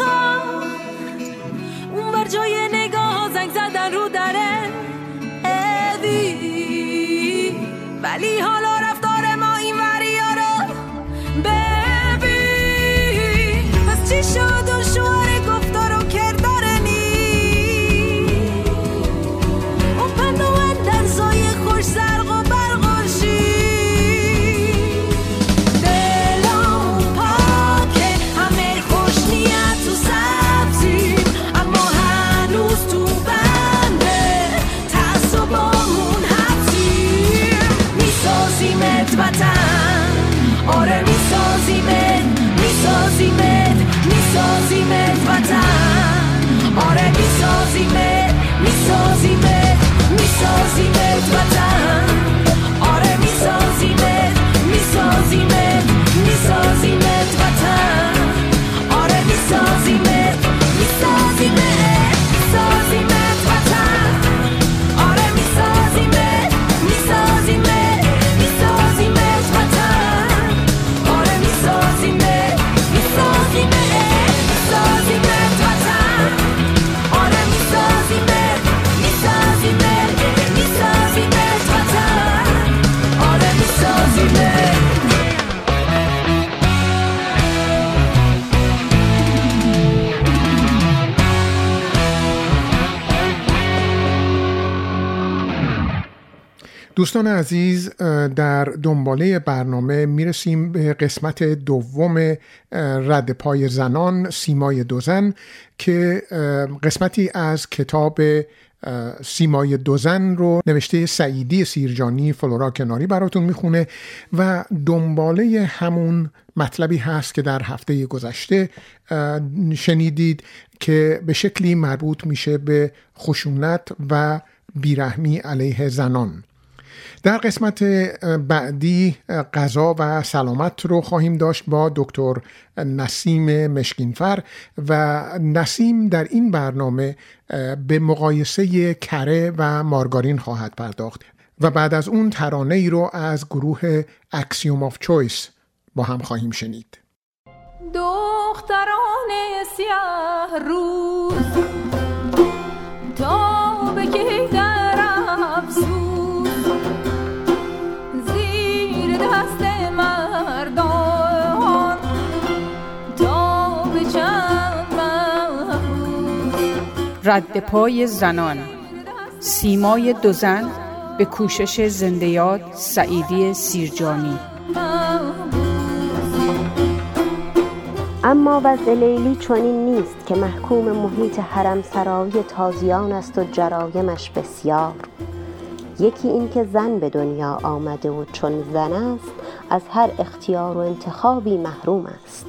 خام اون ور جای sosi me, mi sosi دوستان عزیز در دنباله برنامه می‌رسیم به قسمت دوم رد پای زنان سیمای دو زن که قسمتی از کتاب سیمای دو زن رو نوشته سعیدی سیرجانی فلورا کناری براتون می‌خونه و دنباله همون مطلبی هست که در هفته گذشته شنیدید که به شکلی مربوط میشه به خشونت و بیرحمی علیه زنان. در قسمت بعدی غذا و سلامت رو خواهیم داشت با دکتر نسیم مشکینفر و نسیم در این برنامه به مقایسه کره و مارگارین خواهد پرداخت و بعد از اون ترانه ای رو از گروه Axiom of Choice با هم خواهیم شنید. دختران سیاه روز. رد پای زنان. سیمای دو زن به کوشش زندیات سعیدی سیرجانی. اما وضع لیلی چنین نیست که محکوم محیط حرم سرایی تازیان است و جرایمش بسیار. یکی اینکه زن به دنیا آمده و چون زن است از هر اختیار و انتخابی محروم است.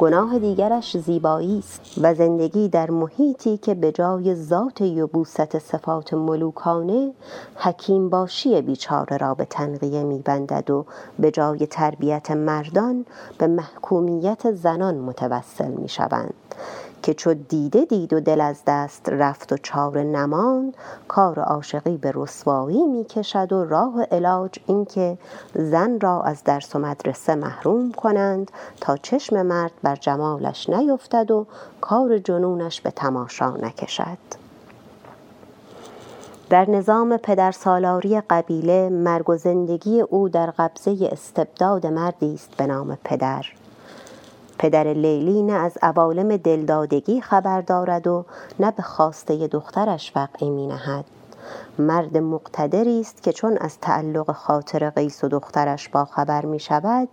گناه دیگرش زیبایی است و زندگی در محیطی که به جای ذات یبوست صفات ملوکانه حکیم باشی بیچاره را به تنقیه میبندد و به جای تربیت مردان به محکومیت زنان متوسل می‌شوند. که چو دیده دید و دل از دست رفت و چاره نماند کار عاشقی به رسوایی می کشد و راه علاج اینکه زن را از درس و مدرسه محروم کنند تا چشم مرد بر جمالش نیفتد و کار جنونش به تماشا نکشد. در نظام پدرسالاری قبیله مرگ و زندگی او در قبضه استبداد مردی است به نام پدر. پدر لیلی نه از عوالم دلدادگی خبر دارد و نه به خواسته دخترش وقعی می نهد مرد مقتدری است که چون از تعلق خاطر قیس و دخترش با خبر می شود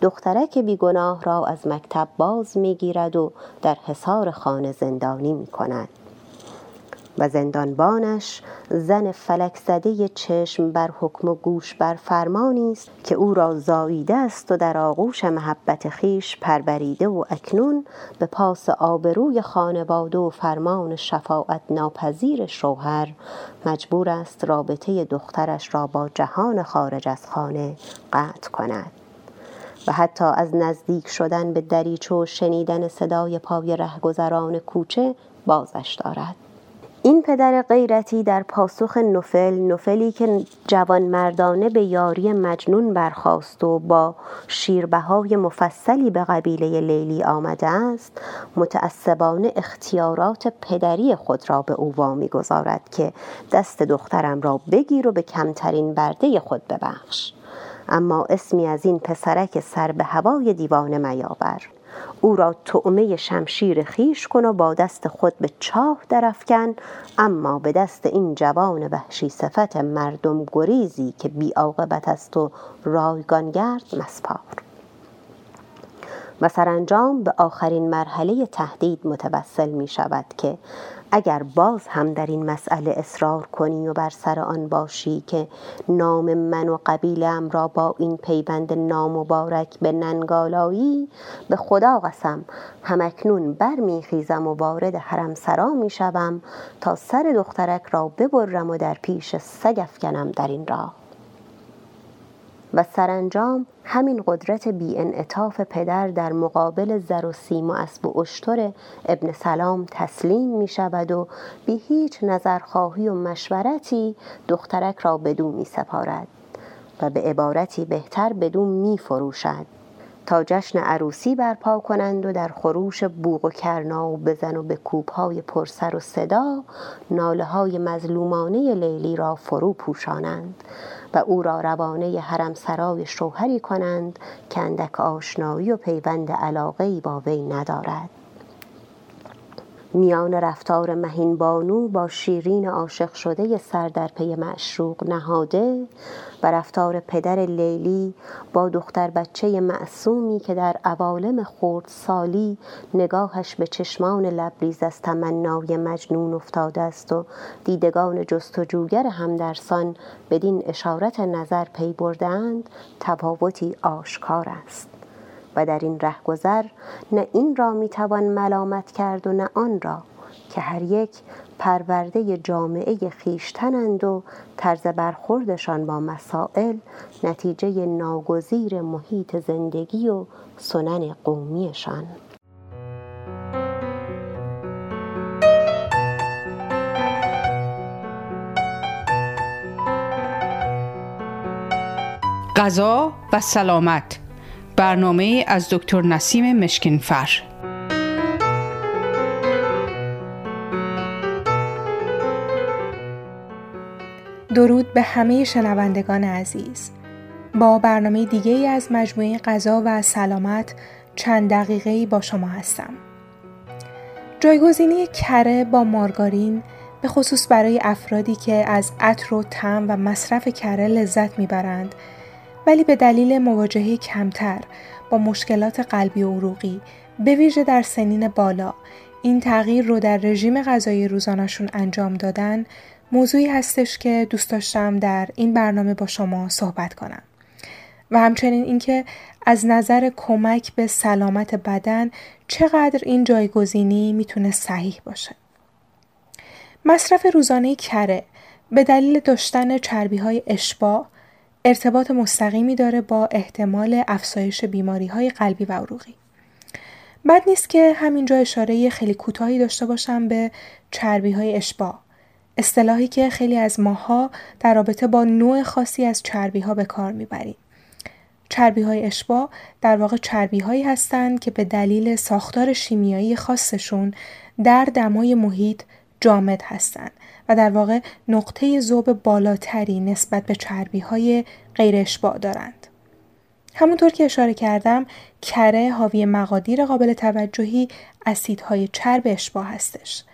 دخترک بیگناه را از مکتب باز می گیرد و در حصار خانه زندانی می کند و زندانبانش زن فلک زده چشم بر حکم و گوش بر فرمانی است که او را زاییده است و در آغوش محبت خیش پروریده و اکنون به پاس آبروی خانواده و فرمان شفاعت ناپذیر شوهر مجبور است رابطه دخترش را با جهان خارج از خانه قطع کند. و حتی از نزدیک شدن به دریچه و شنیدن صدای پای رهگذران کوچه بازش دارد. این پدر غیرتی در پاسخ نفل نفلی که جوان مردانه به یاری مجنون برخاست و با شیربهای مفصلی به قبیله لیلی آمده است متعصبانه اختیارات پدری خود را به او وامی گذارد که دست دخترم را بگیر و به کمترین برده خود ببخش. اما اسمی از این پسرک سر به هوای دیوانه میاور او را طعمه شمشیر خیش کن و با دست خود به چاه درفکن اما به دست این جوان وحشی صفت مردم گریزی که بی عاقبت است و رایگان گرد مسپار. و سرانجام به آخرین مرحله تهدید متوسل می شود که اگر باز هم در این مسئله اصرار کنی و بر سر آن باشی که نام من و قبیلم را با این پیوند نامبارک به ننگالایی به خدا قسم همکنون برمیخیزم و وارد حرم سرا می‌شوم تا سر دخترک را ببرم و در پیش سگ افکنم در این راه. و سرانجام همین قدرت بی انعطاف پدر در مقابل زر و سیم و اسب و اشتر ابن سلام تسلیم می شود و بی هیچ نظرخواهی و مشورتی دخترک را بدو می سپارد و به عبارتی بهتر بدو می فروشد تا جشن عروسی برپا کنند و در خروش بوغ و کرنا و بزن و به کوبهای پرسر و صدا ناله های مظلومانه لیلی را فرو پوشانند و او را روانه حرم سرای شوهری کنند که اندک آشنایی و پیوند علاقه با وی ندارد. میان رفتار مهین بانو با شیرین عاشق شده سر در پی معشوق نهاده و رفتار پدر لیلی با دختر بچه معصومی که در عوالم خورد سالی نگاهش به چشمان لبریز از تمنای مجنون افتاده است و دیدگان جستجوگر همدرسان بدین اشارت نظر پی بردند تفاوتی آشکار است. و در این رهگذر نه این را می‌توان ملامت کرد و نه آن را که هر یک پرورده جامعه خیشتنند و طرز برخوردشان با مسائل نتیجه ناگزیر محیط زندگی و سنن قومیشان. غذا و سلامت. برنامه از دکتر نسیم مشکینفر. درود به همه شنوندگان عزیز. با برنامه دیگه از مجموعه غذا و سلامت چند دقیقه ای با شما هستم. جایگزینی کره با مارگارین به خصوص برای افرادی که از عطر و تم و مصرف کره لذت می‌برند ولی به دلیل مواجهه کمتر با مشکلات قلبی و عروقی به ویژه در سنین بالا این تغییر رو در رژیم غذایی روزانشون انجام دادن موضوعی هستش که دوست داشتم در این برنامه با شما صحبت کنم. و همچنین اینکه از نظر کمک به سلامت بدن چقدر این جایگزینی می‌تونه صحیح باشه. مصرف روزانه کره به دلیل داشتن چربی های اشباع ارتباط مستقیمی داره با احتمال افزایش بیماری های قلبی و عروقی. بد نیست که همینجا اشاره خیلی کوتاهی داشته باشم به چربی های اشباع. اصطلاحی که خیلی از ماها در رابطه با نوع خاصی از چربی ها به کار می‌بریم. چربی های اشباع در واقع چربی هایی هستند که به دلیل ساختار شیمیایی خاصشون در دمای محیط جامد هستند و در واقع نقطه ذوب بالاتری نسبت به چربی های غیر اشباع دارند. همونطور که اشاره کردم کره حاوی مقادیر قابل توجهی اسیدهای چرب اشباع هستش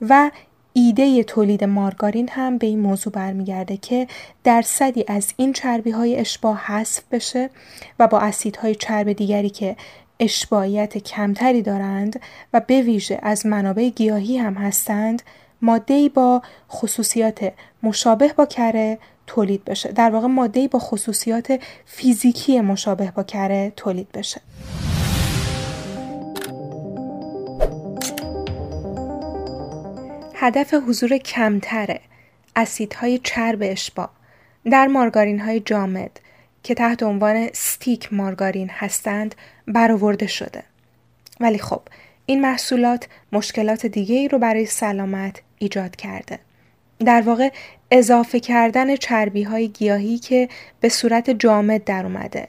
و ایده تولید مارگارین هم به این موضوع برمیگرده که درصدی از این چربی های اشباع حذف بشه و با اسیدهای چرب دیگری که اشباعیت کمتری دارند و به ویژه از منابع گیاهی هم هستند ماده با خصوصیات مشابه با کره تولید بشه. در واقع ماده با خصوصیات فیزیکی مشابه با کره تولید بشه. هدف حضور کمتر اسیدهای چرب اشباع در مارگارین های جامد که تحت عنوان ستیک مارگارین هستند برآورده شده. ولی خب این محصولات مشکلات دیگه ای رو برای سلامت ایجاد کرده در واقع اضافه کردن چربی های گیاهی که به صورت جامد در اومده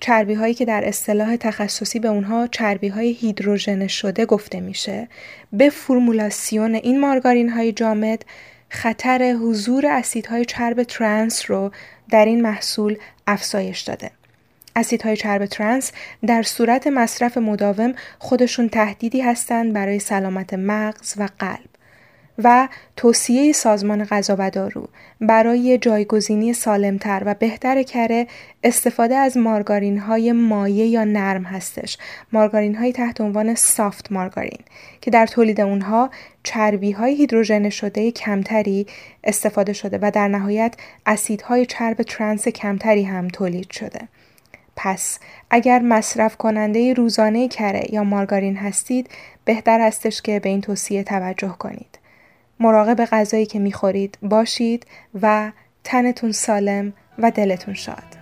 چربی هایی که در اصطلاح تخصصی به اونها چربی های هیدروژن شده گفته میشه به فرمولاسیون این مارگارین های جامد خطر حضور اسیدهای چرب ترانس رو در این محصول افزایش داده. اسیدهای چرب ترانس در صورت مصرف مداوم خودشون تهدیدی هستند برای سلامت مغز و قلب. و توصیه سازمان غذا و دارو برای جایگزینی سالمتر و بهتر کره استفاده از مارگارین های مایع یا نرم هستش. مارگارین های تحت عنوان سافت مارگارین که در تولید اونها چربی های هیدروژن شده کمتری استفاده شده و در نهایت اسیدهای چرب ترانس کمتری هم تولید شده. پس اگر مصرف کننده روزانه کره یا مارگارین هستید بهتر هستش که به این توصیه توجه کنید. مراقب غذایی که می‌خورید باشید و تنتون سالم و دلتون شاد.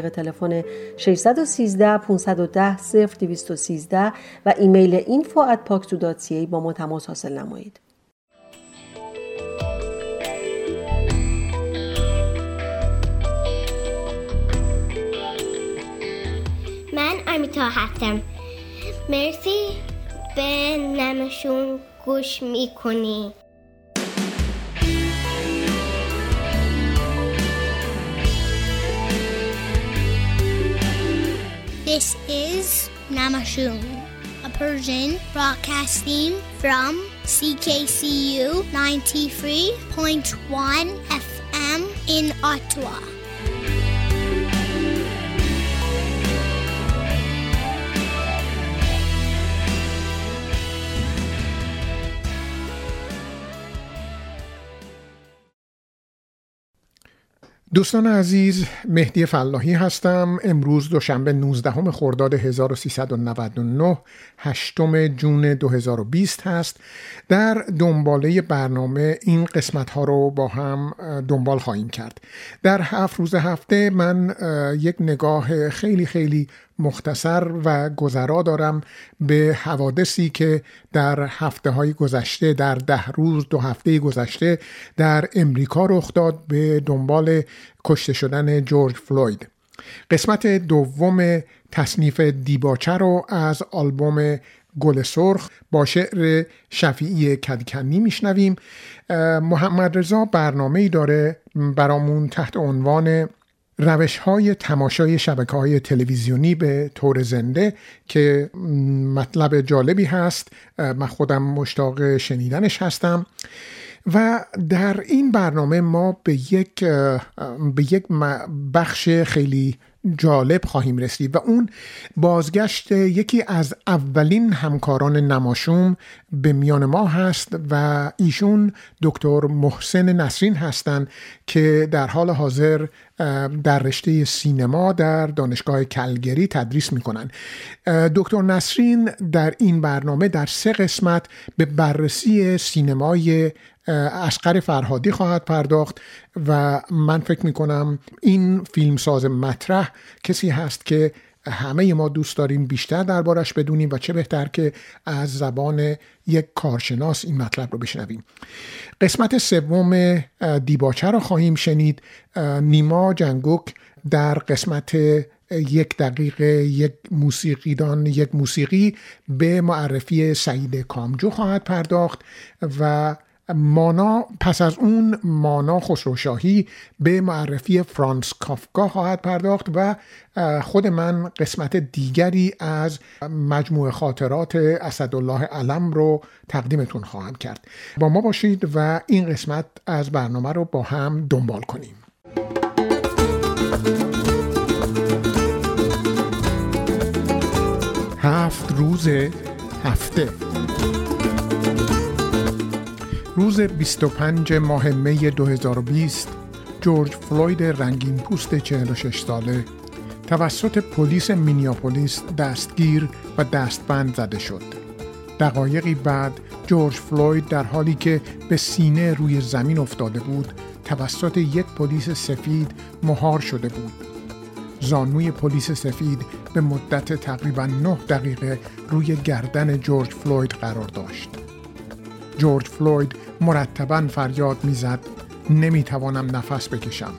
تلفن 613 510 0213 و ایمیل info@paksu.ca با ما تماس حاصل نمایید. من آمیتا هستم. مرسی. به نمشون گوش می‌کنی. This is Namashoon, a Persian broadcasting from CKCU 93.1 FM in Ottawa. دوستان عزیز مهدی فلاحی هستم. امروز دوشنبه 19 خرداد 1399 8 جون 2020 هست. در دنباله برنامه این قسمت ها رو با هم دنبال خواهیم کرد. در هفت روز هفته من یک نگاه خیلی خیلی مختصر و گذرا دارم به حوادثی که در هفته های گذشته در ده روز دو هفته گذشته در امریکا رخ داد به دنبال کشته شدن جورج فلوید. قسمت دوم تصنیف دیباچه رو از آلبوم گل سرخ با شعر شفیعی کدکنی میشنویم. محمد رضا برنامه ای داره برامون تحت عنوان روش های تماشای شبکه های تلویزیونی به طور زنده که مطلب جالبی هست من خودم مشتاق شنیدنش هستم. و در این برنامه ما به یک به یک بخش خیلی جالب خواهیم رسید و اون بازگشت یکی از اولین همکاران نماشوم به میان ما هست و ایشون دکتر محسن نسرین هستند که در حال حاضر در رشته سینما در دانشگاه کلگری تدریس می‌کنن. دکتر نسرین در این برنامه در سه قسمت به بررسی سینمای اسقر فرهادی خواهد پرداخت و من فکر می‌کنم این فیلمساز مطرح کسی هست که همه ما دوست داریم بیشتر دربارش بدونیم و چه بهتر که از زبان یک کارشناس این مطلب رو بشنویم. قسمت سوم دیباچه رو خواهیم شنید. نیما جنگوک در قسمت یک دقیقه یک موسیقیدان یک موسیقی به معرفی سعید کامجو خواهد پرداخت و مانا پس از اون مانا خسروشاهی به معرفی فرانس کافکا خواهد پرداخت و خود من قسمت دیگری از مجموعه خاطرات اسدالله علم رو تقدیمتون خواهم کرد. با ما باشید و این قسمت از برنامه رو با هم دنبال کنیم. هفت روز هفته. روز 25 ماه می 2020 جورج فلوید رنگین پوست 46 ساله توسط پلیس مینیاپولیس دستگیر و دستبند زده شد. دقایقی بعد جورج فلوید در حالی که به سینه روی زمین افتاده بود توسط یک پلیس سفید مهار شده بود. زانوی پلیس سفید به مدت تقریبا 9 دقیقه روی گردن جورج فلوید قرار داشت. جورج فلوید مرتبا فریاد می‌زد نمی‌توانم نفس بکشم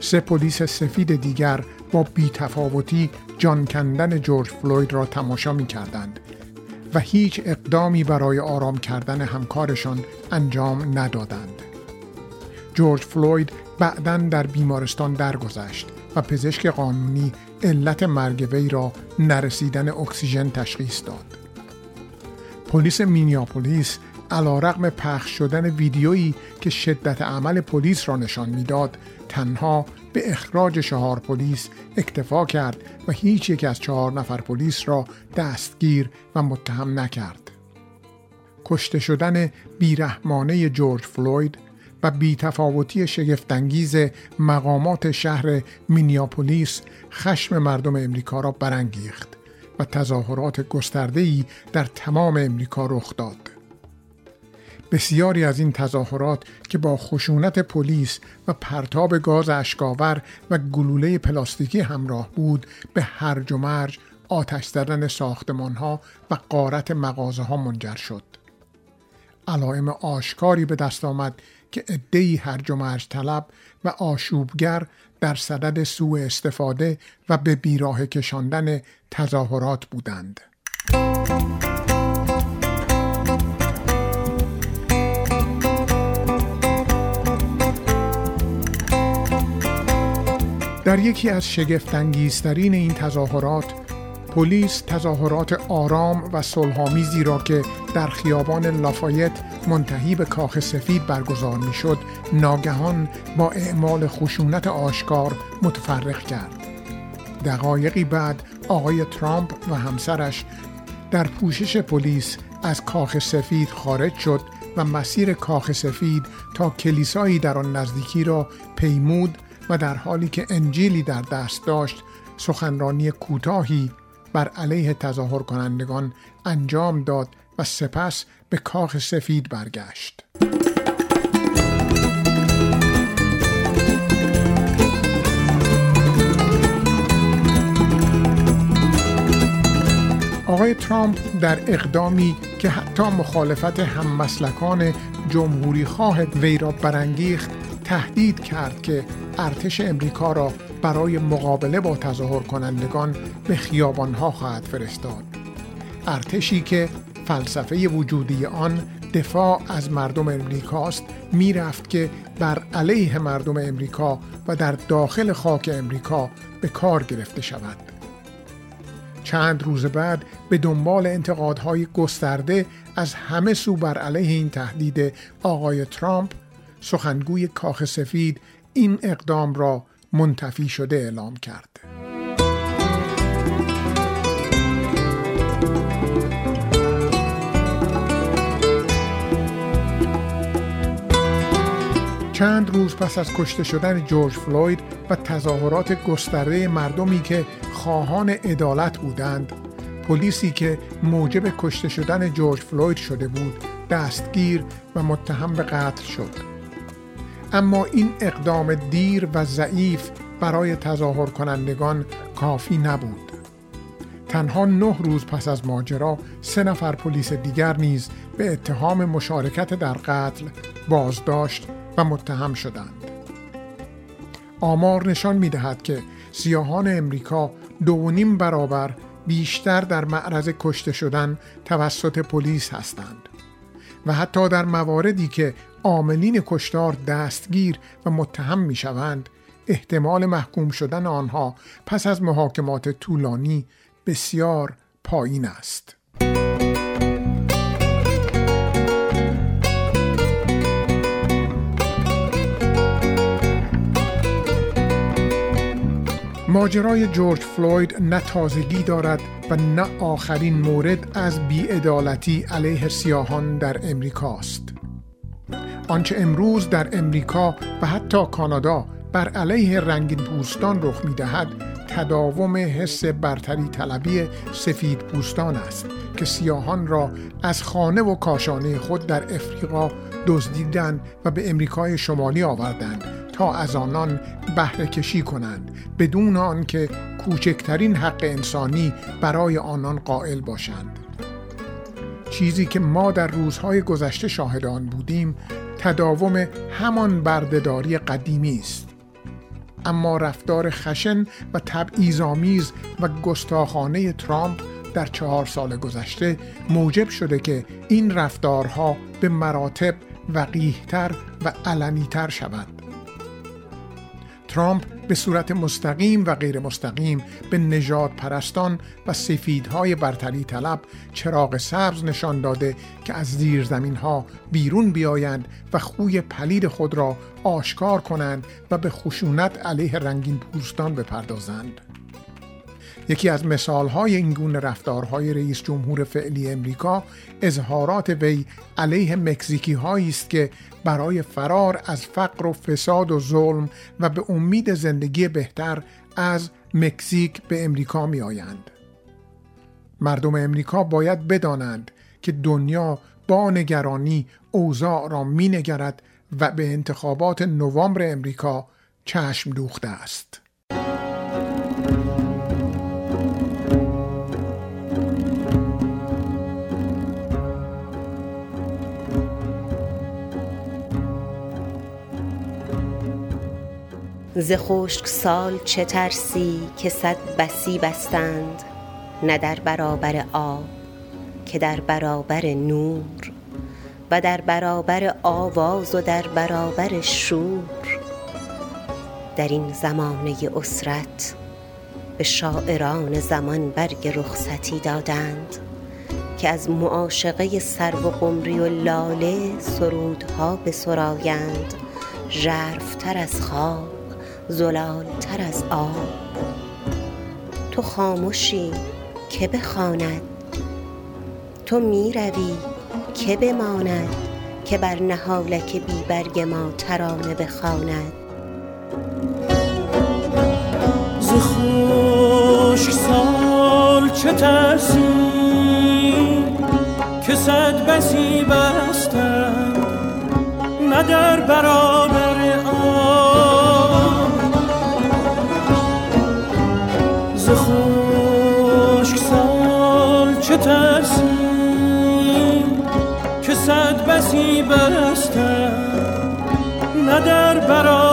سه پلیس سفید دیگر با بیتفاوتی جان کندن جورج فلوید را تماشا می کردند و هیچ اقدامی برای آرام کردن همکارشان انجام ندادند. جورج فلوید بعدا در بیمارستان درگذشت و پزشک قانونی علت مرگ وی را نرسیدن اکسیژن تشخیص داد. پلیس مینیاپولیس علا رقم پخش شدن ویدیویی که شدت عمل پلیس را نشان می‌داد تنها به اخراج چهار پلیس اکتفا کرد و هیچ یک از چهار نفر پلیس را دستگیر و متهم نکرد. کشته شدن بیرحمانه جورج فلوید و بیتفاوتی شگفتانگیز مقامات شهر مینیاپولیس خشم مردم امریکا را برانگیخت و تظاهرات گسترده‌ای در تمام امریکا رخ داد. بسیاری از این تظاهرات که با خشونت پلیس و پرتاب گاز اشکاور و گلوله پلاستیکی همراه بود به هرج و مرج آتش زدن ساختمان ها و قارت مغازه ها منجر شد. علائم آشکاری به دست آمد که ادهی هرج و مرج طلب و آشوبگر در صدد سوء استفاده و به بیراه کشاندن تظاهرات بودند. در یکی از شگفتانگیزترین این تظاهرات پلیس تظاهرات آرام و صلحآمیزی را که در خیابان لافایت منتهی به کاخ سفید برگزار می‌شد ناگهان با اعمال خشونت آشکار متفرق کرد. دقایقی بعد آقای ترامپ و همسرش در پوشش پلیس از کاخ سفید خارج شد و مسیر کاخ سفید تا کلیسایی در آن نزدیکی را پیمود و در حالی که انجیلی در دست داشت سخنرانی کوتاهی بر علیه تظاهر کنندگان انجام داد و سپس به کاخ سفید برگشت. آقای ترامپ در اقدامی که حتی مخالفت هممسلکان جمهوری خواه وی را برانگیخت تهدید کرد که ارتش امریکا را برای مقابله با تظاهر کنندگان به خیابانها خواهد فرستاد. ارتشی که فلسفه وجودی آن دفاع از مردم امریکاست می‌رفت که بر علیه مردم امریکا و در داخل خاک امریکا به کار گرفته شود. چند روز بعد به دنبال انتقادهای گسترده از همه سو بر علیه این تهدید آقای ترامپ سخنگوی کاخ سفید این اقدام را منتفی شده اعلام کرد. چند روز پس از کشته شدن جورج فلوید و تظاهرات گسترده مردمی که خواهان عدالت بودند پلیسی که موجب کشته شدن جورج فلوید شده بود دستگیر و متهم به قتل شد اما این اقدام دیر و ضعیف برای تظاهر کنندگان کافی نبود. تنها نه روز پس از ماجرا سه نفر پلیس دیگر نیز به اتهام مشارکت در قتل بازداشت و متهم شدند. آمار نشان می دهد که سیاهان امریکا دو نیم برابر بیشتر در معرض کشته شدن توسط پلیس هستند و حتی در مواردی که عاملین کشتار دستگیر و متهم می شوند احتمال محکوم شدن آنها پس از محاکمات طولانی بسیار پایین است. ماجرای جورج فلوید نه تازگی دارد و نه آخرین مورد از بیعدالتی علیه سیاهان در امریکاست. آنچه امروز در امریکا و حتی کانادا بر علیه رنگین پوستان رخ می دهد تداوم حس برتری طلبی سفید پوستان است که سیاهان را از خانه و کاشانه خود در افریقا دزدیدند و به امریکای شمالی آوردند تا از آنان بهره کشی کنند بدون آنکه کوچکترین حق انسانی برای آنان قائل باشند. چیزی که ما در روزهای گذشته شاهدان بودیم تداوم همان بردهداری قدیمی است. اما رفتار خشن و تبعیض‌آمیز و گستاخانه ترامپ در چهار سال گذشته موجب شده که این رفتارها به مراتب وقیهتر و علنیتر شود. ترامپ به صورت مستقیم و غیر مستقیم به نجات پرستان و سفیدهای برتری طلب چراغ سبز نشان داده که از زیر زمین ها بیرون بیایند و خوی پلید خود را آشکار کنند و به خشونت علیه رنگین پوستان بپردازند. یکی از مثالهای این گونه رفتارهای رئیس جمهور فعلی امریکا اظهارات وی علیه مکزیکی هایی است که برای فرار از فقر و فساد و ظلم و به امید زندگی بهتر از مکزیک به امریکا می آیند. مردم امریکا باید بدانند که دنیا با نگرانی اوضاع را می نگرد و به انتخابات نوامبر امریکا چشم دوخته است. ز خشک سال چه ترسی که صد بسی بستند نه در برابر آب که در برابر نور و در برابر آواز و در برابر شور. در این زمانه اسرت به شاعران زمان برگ رخصتی دادند که از معاشقه سر و قمری و لاله سرودها به سرایند ژرفتر از خواب. زلال تر از آب. تو خاموشی که بخواند تو می روی که بماند که بر نهالک بی برگ ما ترانه بخواند. ز خشک سال چه ترسی که صد بسی بستند نه در برابر better.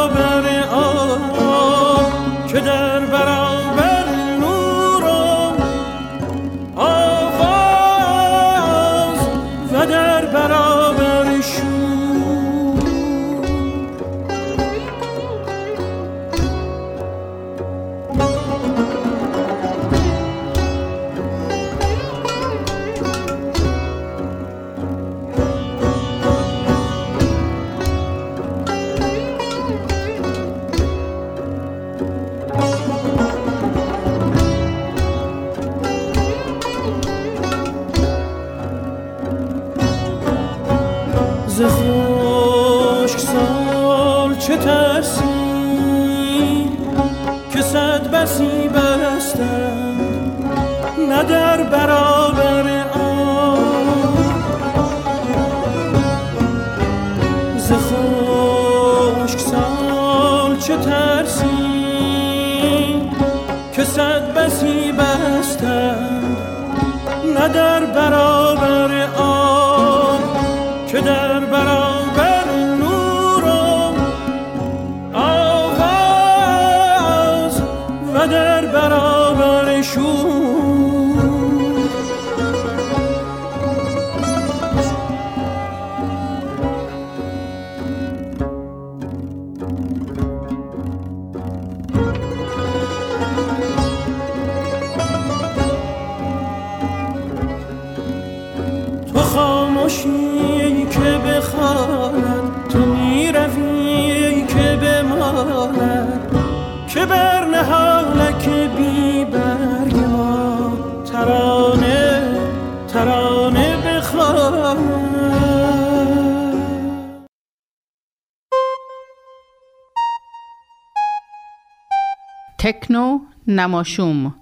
نماشوم.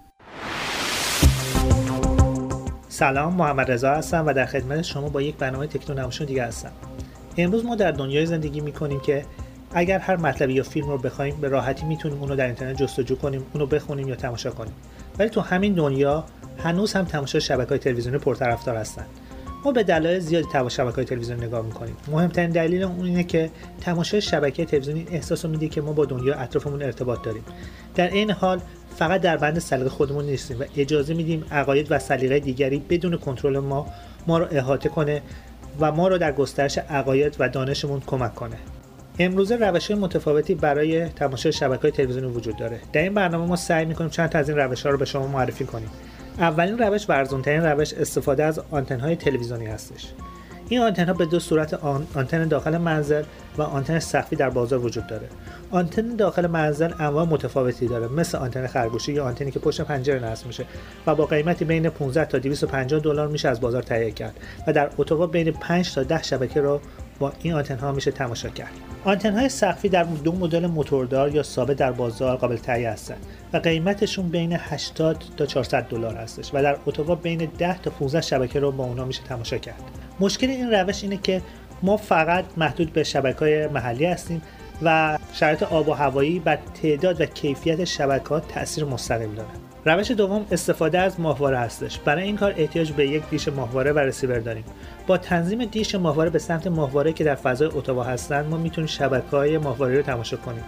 سلام محمد رضا هستم و در خدمت شما با یک برنامه تکنو نماشون دیگه هستم. امروز ما در دنیای زندگی می‌کنیم که اگر هر مطلبی یا فیلم رو بخوایم به راحتی می‌تونیم اونو در اینترنت جستجو کنیم اونو بخونیم یا تماشا کنیم. ولی تو همین دنیا هنوز هم تماشای شبکه های تلویزیونی پرطرفدار هستن. ما به دلایل زیادی تماشا شبکه های تلویزیونی نگاه می‌کنیم. مهمترین دلیل اون اینه که تماشای شبکه تلویزیونی احساس رو میده که ما با دنیا اطرافمون ارتباط داریم. در این حال فقط در بند سلیقه خودمون نیستیم و اجازه میدیم عقاید و سلیقه دیگری بدون کنترل ما ما رو احاطه کنه و ما رو در گسترش عقاید و دانشمون کمک کنه. امروزه روش متفاوتی برای تماشای شبکه های تلویزیونی وجود داره. در این برنامه ما سعی می‌کنیم چند تا از این روش ها رو به شما معرفی کنیم. اولین روش و ارزان‌ترین روش استفاده از آنتن های تلویزیونی هستش. این آنتن ها به دو صورت آن... آنتن داخل منزل و آنتن سقفی در بازار وجود داره. آنتن داخل منزل انواع متفاوتی داره. مثل آنتن خرگوشی یا آنتنی که پشت پنجره نصب میشه و با قیمتی بین 15 تا 250 دلار میشه از بازار تهیه کرد و در اتاق بین 5 تا 10 شبکه رو با این آنتن ها میشه تماشا کرد. آنتن های سقفی در دو مدل موتوردار یا ثابت در بازار قابل تهیه هستند و قیمتشون بین 80 تا 400 دلار هستش و در اتاق بین 10 تا 15 شبکه رو با اونا میشه تماشا کرد. مشکل این روش اینه که ما فقط محدود به شبکه های محلی هستیم و شرایط آب و هوایی بر تعداد و کیفیت شبکات تاثیر مستقیم داره روش دوم استفاده از ماهواره هستش. برای این کار احتیاج به یک دیش ماهواره و رسیور داریم. با تنظیم دیش ماهواره به سمت ماهواره که در فضای اتاق هستند ما می‌تونیم شبکه های ماهواره رو تماشا کنیم.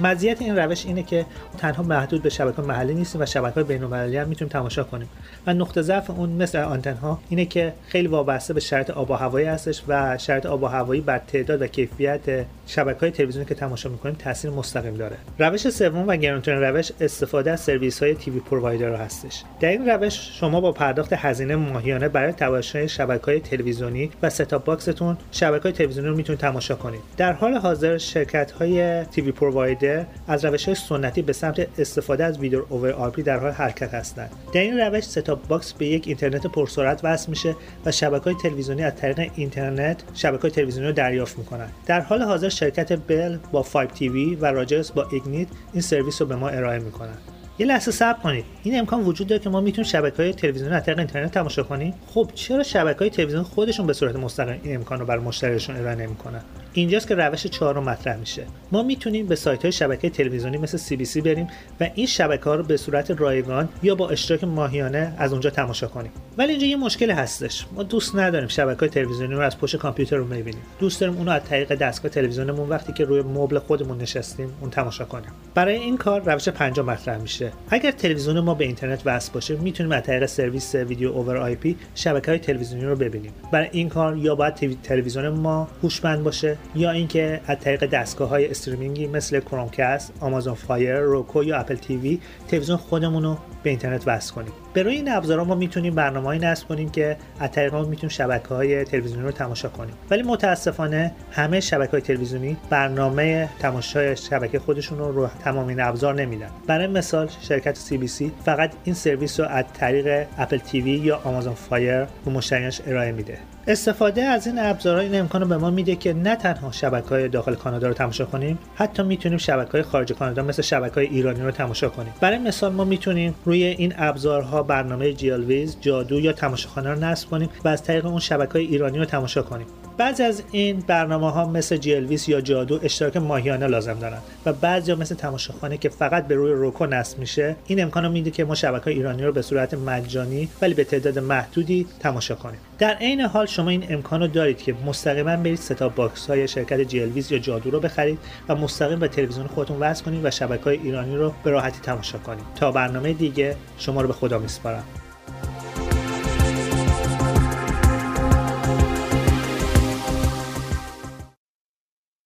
مزیت این روش اینه که تنها محدود به شبکه محلی نیستیم و شبکه های بین المللی هم می‌تونیم تماشا کنیم. و نقطه ضعف اون مثل آنتن ها اینه که خیلی وابسته به شرایط آب و هوایی هستش و شرایط آب و هوایی بر تعداد و کیفیت شبکه های تلویزیونی که تماشا می‌کنیم تاثیر مستقیم داره. روش سوم و گرانترین روش استفاده از سرویس های TV provider هستش. در این روش شما با پرداخت هزینه ماهیانه برای تماشای شبکه های تلویزیونی و set-top box تون شبکه های تلویزیونی رو می‌تونید تماشا کنید. در حال حاضر شرکت های TV provider از روش های سنتی به سمت استفاده از video over IP در حال حرکت هستند. در این روش set-top box به یک اینترنت پرسرعت وصل میشه و شبکه های تلویزیونی از طریق اینترنت شبکه های تلویزیونی رو دریافت می‌کنن. در حال حاضر شرکت بل با 5 تیوی و راجرز با Ignite این سرویس رو به ما ارائه می‌کنن. یه لحظه صبر کنید. این امکان وجود داره که ما می‌تونیم شبکه های تلویزیونی از طریق اینترنت تماشا کنیم؟ خب چرا شبکه های تلویزیون خودشون به صورت مستقیم این امکان رو برای مشتریشون ارائه نمی‌کنن؟ اینجاست که روش چهارم مطرح میشه. ما می‌تونیم به سایت های شبکه تلویزیونی مثل CBC بریم و این شبکه ها رو به صورت رایگان یا با اشتراک ماهیانه از اونجا تماشا کنیم. ولی اینجا یه مشکل هستش. ما دوست نداریم شبکه های تلویزیونی رو از پشت کامپیوتر رو ببینیم. دوست داریم اونو از طریق دستگاه تلویزیونمون وقتی که روی مبل خودمون نشستیم اون تماشا کنیم. برای این کار روش پنجم مطرح میشه. اگر تلویزیون ما به اینترنت وصل باشه می‌تونیم از طریق سرویس video over IP شبکه های تلویزیونی رو ببینیم. برای این کار یا باید تلویزیون ما هوشمند باشه یا اینکه از طریق دستگاه های streaming ی مثل Chromecast، Amazon Fire، Roku یا Apple TV تلویزیون خودمون رو به اینترنت وصل کنیم. به روی این ابزارها ما می‌تونیم برنامه‌ای نصب کنیم که از طریق اون می‌تونیم شبکه های تلویزیونی رو تماشا کنیم. ولی متاسفانه همه شبکه های تلویزیونی برنامه تماشای شبکه خودشون رو رو تمام این ابزار نمیدن. برای مثال شرکت CBC فقط این سرویس رو از طریق Apple TV یا Amazon Fire به مشتریانش ارائه میده. استفاده از این ابزارها این امکان رو به ما میده که نه تنها شبکه های داخل کانادا رو تماشا کنیم حتی می‌تونیم شبکه های خارج کانادا مثل شبکه های ایرانی رو تماشا کنیم. برای مثال ما می‌تونیم روی این ابزارها برنامه GLWiZ جادو یا تماشاخانه رو نصب کنیم و از طریق اون شبکه های ایرانی رو تماشا کنیم. بعضی از این برنامه ها مثل GLWiZ یا جادو اشتراک ماهیانه لازم دارن و بعضی مثل تماشاخانه که فقط به روی Roku نصب میشه این امکان میده که ما شبکه ایرانی رو به صورت مجانی ولی به تعداد محدودی تماشا کنیم. در عین حال شما این امکان رو دارید که مستقیما برید set-top box های شرکت GLWiZ یا جادو رو بخرید و مستقیم به تلویزیون خودتون وصل کنید و شبکه ایرانی رو به راحتی تماشا کنید. تا برنامه دیگه شما رو به خدا میسپارم.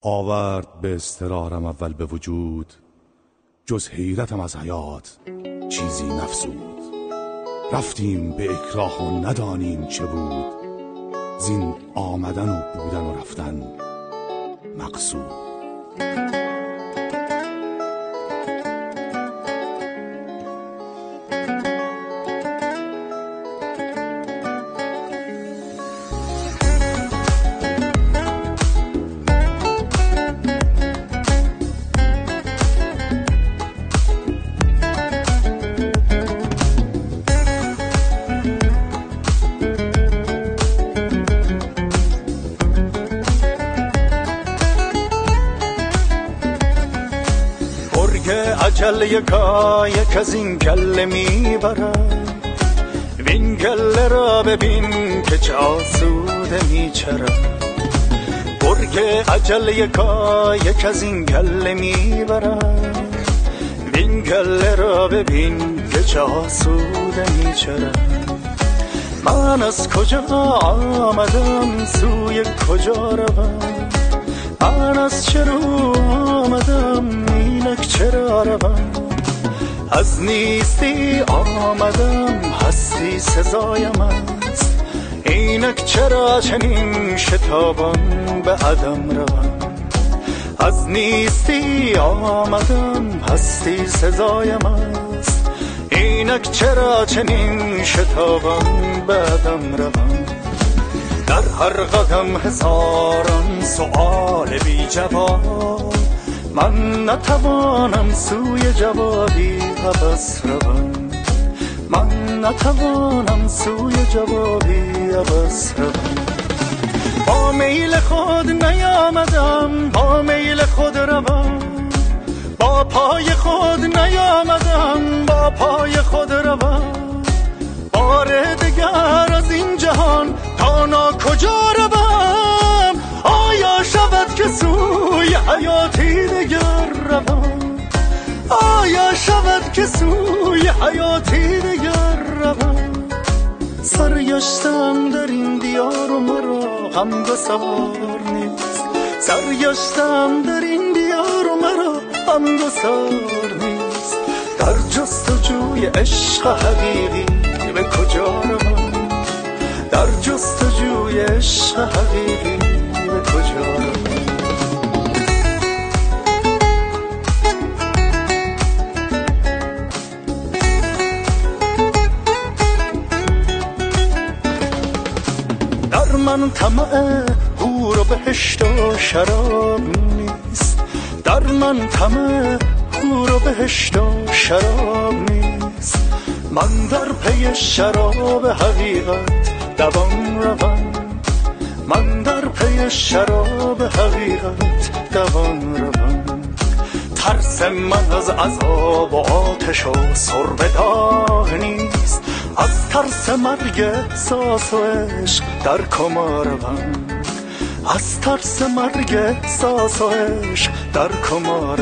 آورد به استرارم اول به وجود جز حیرتم از حیات چیزی نفسود. رفتیم به اکراه و ندانیم چه بود. زین آمدن و بودن و رفتن مقصود. یکا یک از این گله می‌برم. وین گله را ببین که چه آسوده میچرم. برگ عجل یکا یک از این گله می‌برم. وین گله را ببین که چه آسوده میچرم. من از کجا آمدم؟ سوی کجا روم؟ من از چه رو آمدم؟ اینک چرا روم؟ از نیستی آمدم هستی سزایم است. اینک چرا چنین شتابان به عدم روم از نیستی آمدم هستی سزایم است. اینک چرا چنین شتابان به عدم روم در هر قدم هزاران سؤال بی جواب من نتوانم سوی جوابی عبس روم. من نتوانم سوی جوابی عبس روم. با میل خود نیامدم با میل خود روم. با پای خود نیامدم با پای خود روم. بار دگر از این جهان تا کجا روم. آیا شود که سوی حیاتی دگر روم؟ آیا شود که سوی حیاتی دگر روم؟ سرگشتم در این دیار و مرا هم بسار نیست. سرگشتم در این دیار و مرا هم بسار نیست. در جستجوی عشق حقیقی به کجا روم؟ در جستجوی عشق حقیقی به کجا؟ در من طمع هور و بهشت و شراب نیست. در من طمع هور و بهشت و شراب نیست. من در پی شراب حقیقت دوام روم من پی شراب حقیقت دوام روم ترس من از عذاب و آتش و داغ نیست. از ترس مرگ احساس و عشق در کما روم از ترس مرگ احساس و عشق در کما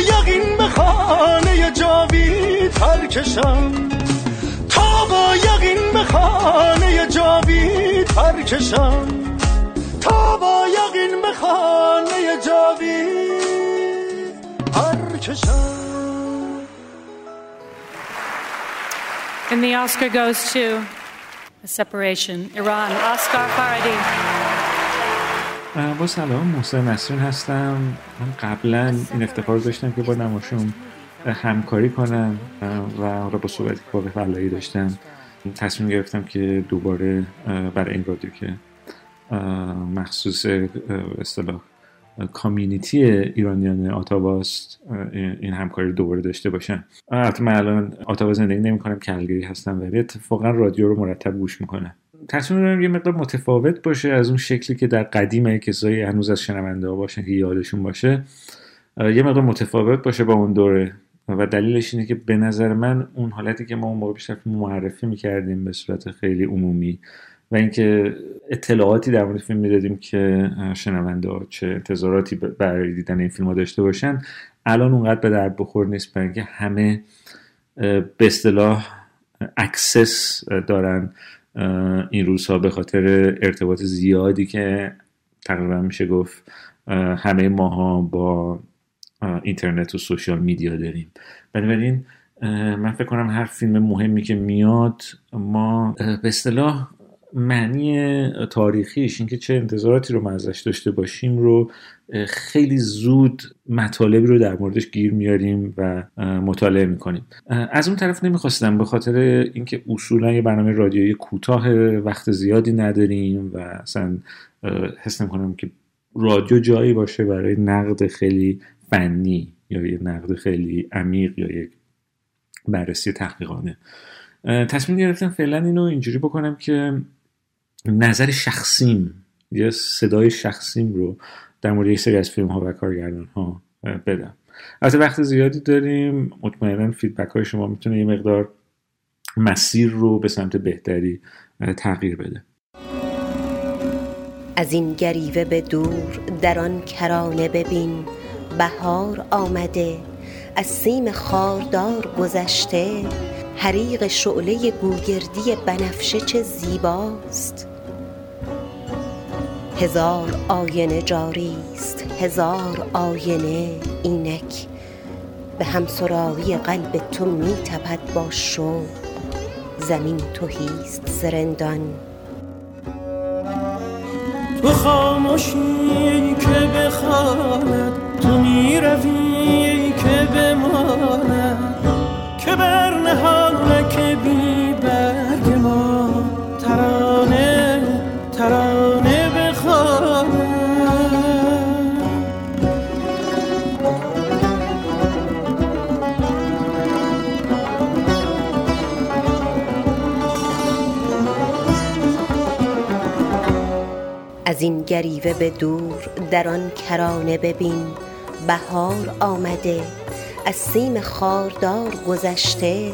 یقین به خانه جاوید پر کشم تا با یقین جاوید پرکشم تا با یقین به خانه جاوید پرکشم تا با یقین به خانه جاوید پرکشم And the Oscar goes to The Separation, Iran, Oscar Faradi. با سلام محسن نسرین هستم. من قبلا این افتخار داشتم که با نماشون همکاری کنم و حالا با صحبتی که با فلایی داشتم. تصمیم گرفتم که دوباره برای این رادیو که مخصوص اصطلاح کامیونیتی ایرانیان آتاواست این همکاری رو دوباره داشته باشم. البته من الان آتاوا زندگی نمی کنم کلگری هستم ولی اتفاقا رادیو رو مرتب گوش می‌کنم. تصمیم دارم یه مقدار متفاوت باشه از اون شکلی که در قدیم کسایی هنوز از شنونده ها باشن که یادشون باشه یه مقدار متفاوت باشه با اون دوره. و دلیلش اینه که به نظر من اون حالتی که ما اون موقع بیشتر معرفی می‌کردیم به صورت خیلی عمومی و اینکه اطلاعاتی در مورد فیلم می‌دادیم که شنونده ها چه انتظاراتی برای دیدن این فیلم ها داشته باشن الان اونقدر به درد بخور نیست برای اینکه همه به اصطلاح access دارن. این روزها به خاطر ارتباط زیادی که تقریبا میشه گفت همه ماها با اینترنت و social media داریم. بنابراین من فکر کنم هر فیلم مهمی که میاد ما به اصطلاح معنی تاریخیش اینکه چه انتظاراتی رو ما ازش داشته باشیم رو خیلی زود مطالبی رو در موردش گیر میاریم و مطالعه می‌کنیم. از اون طرف نمی‌خواستم به خاطر اینکه اصولا یه برنامه رادیویی کوتاه وقت زیادی نداریم و اصلا حس نمی‌کنم که رادیو جایی باشه برای نقد خیلی فنی یا یه نقد خیلی عمیق یا یک بررسی تحقیقانه. تصمیم گرفتم فعلا اینو اینجوری بکنم که نظر شخصیم. یا صدای شخصیم رو در مورد یک سری از فیلم ها و کارگردان ها بدم. البته وقت زیادی داریم. مطمئنا فیدبک های شما می‌تونه یه مقدار مسیر رو به سمت بهتری تغییر بده. از این گریوه به دور در آن کرانه ببین. بهار آمده از سیم خاردار گذشته. حریق شعله گوگردی بنفشه چه زیباست. هزار آینه جاری است. هزار آینه اینک. به همسراوی قلب تو می تپد با شو زمین توهیست زرندان. تو خاموشی که بخواند. تو می روی که بماند. که بر نهانک بی برگ از این گریوه به دور در آن کرانه ببین. بهار آمده از سیم خاردار گذشته.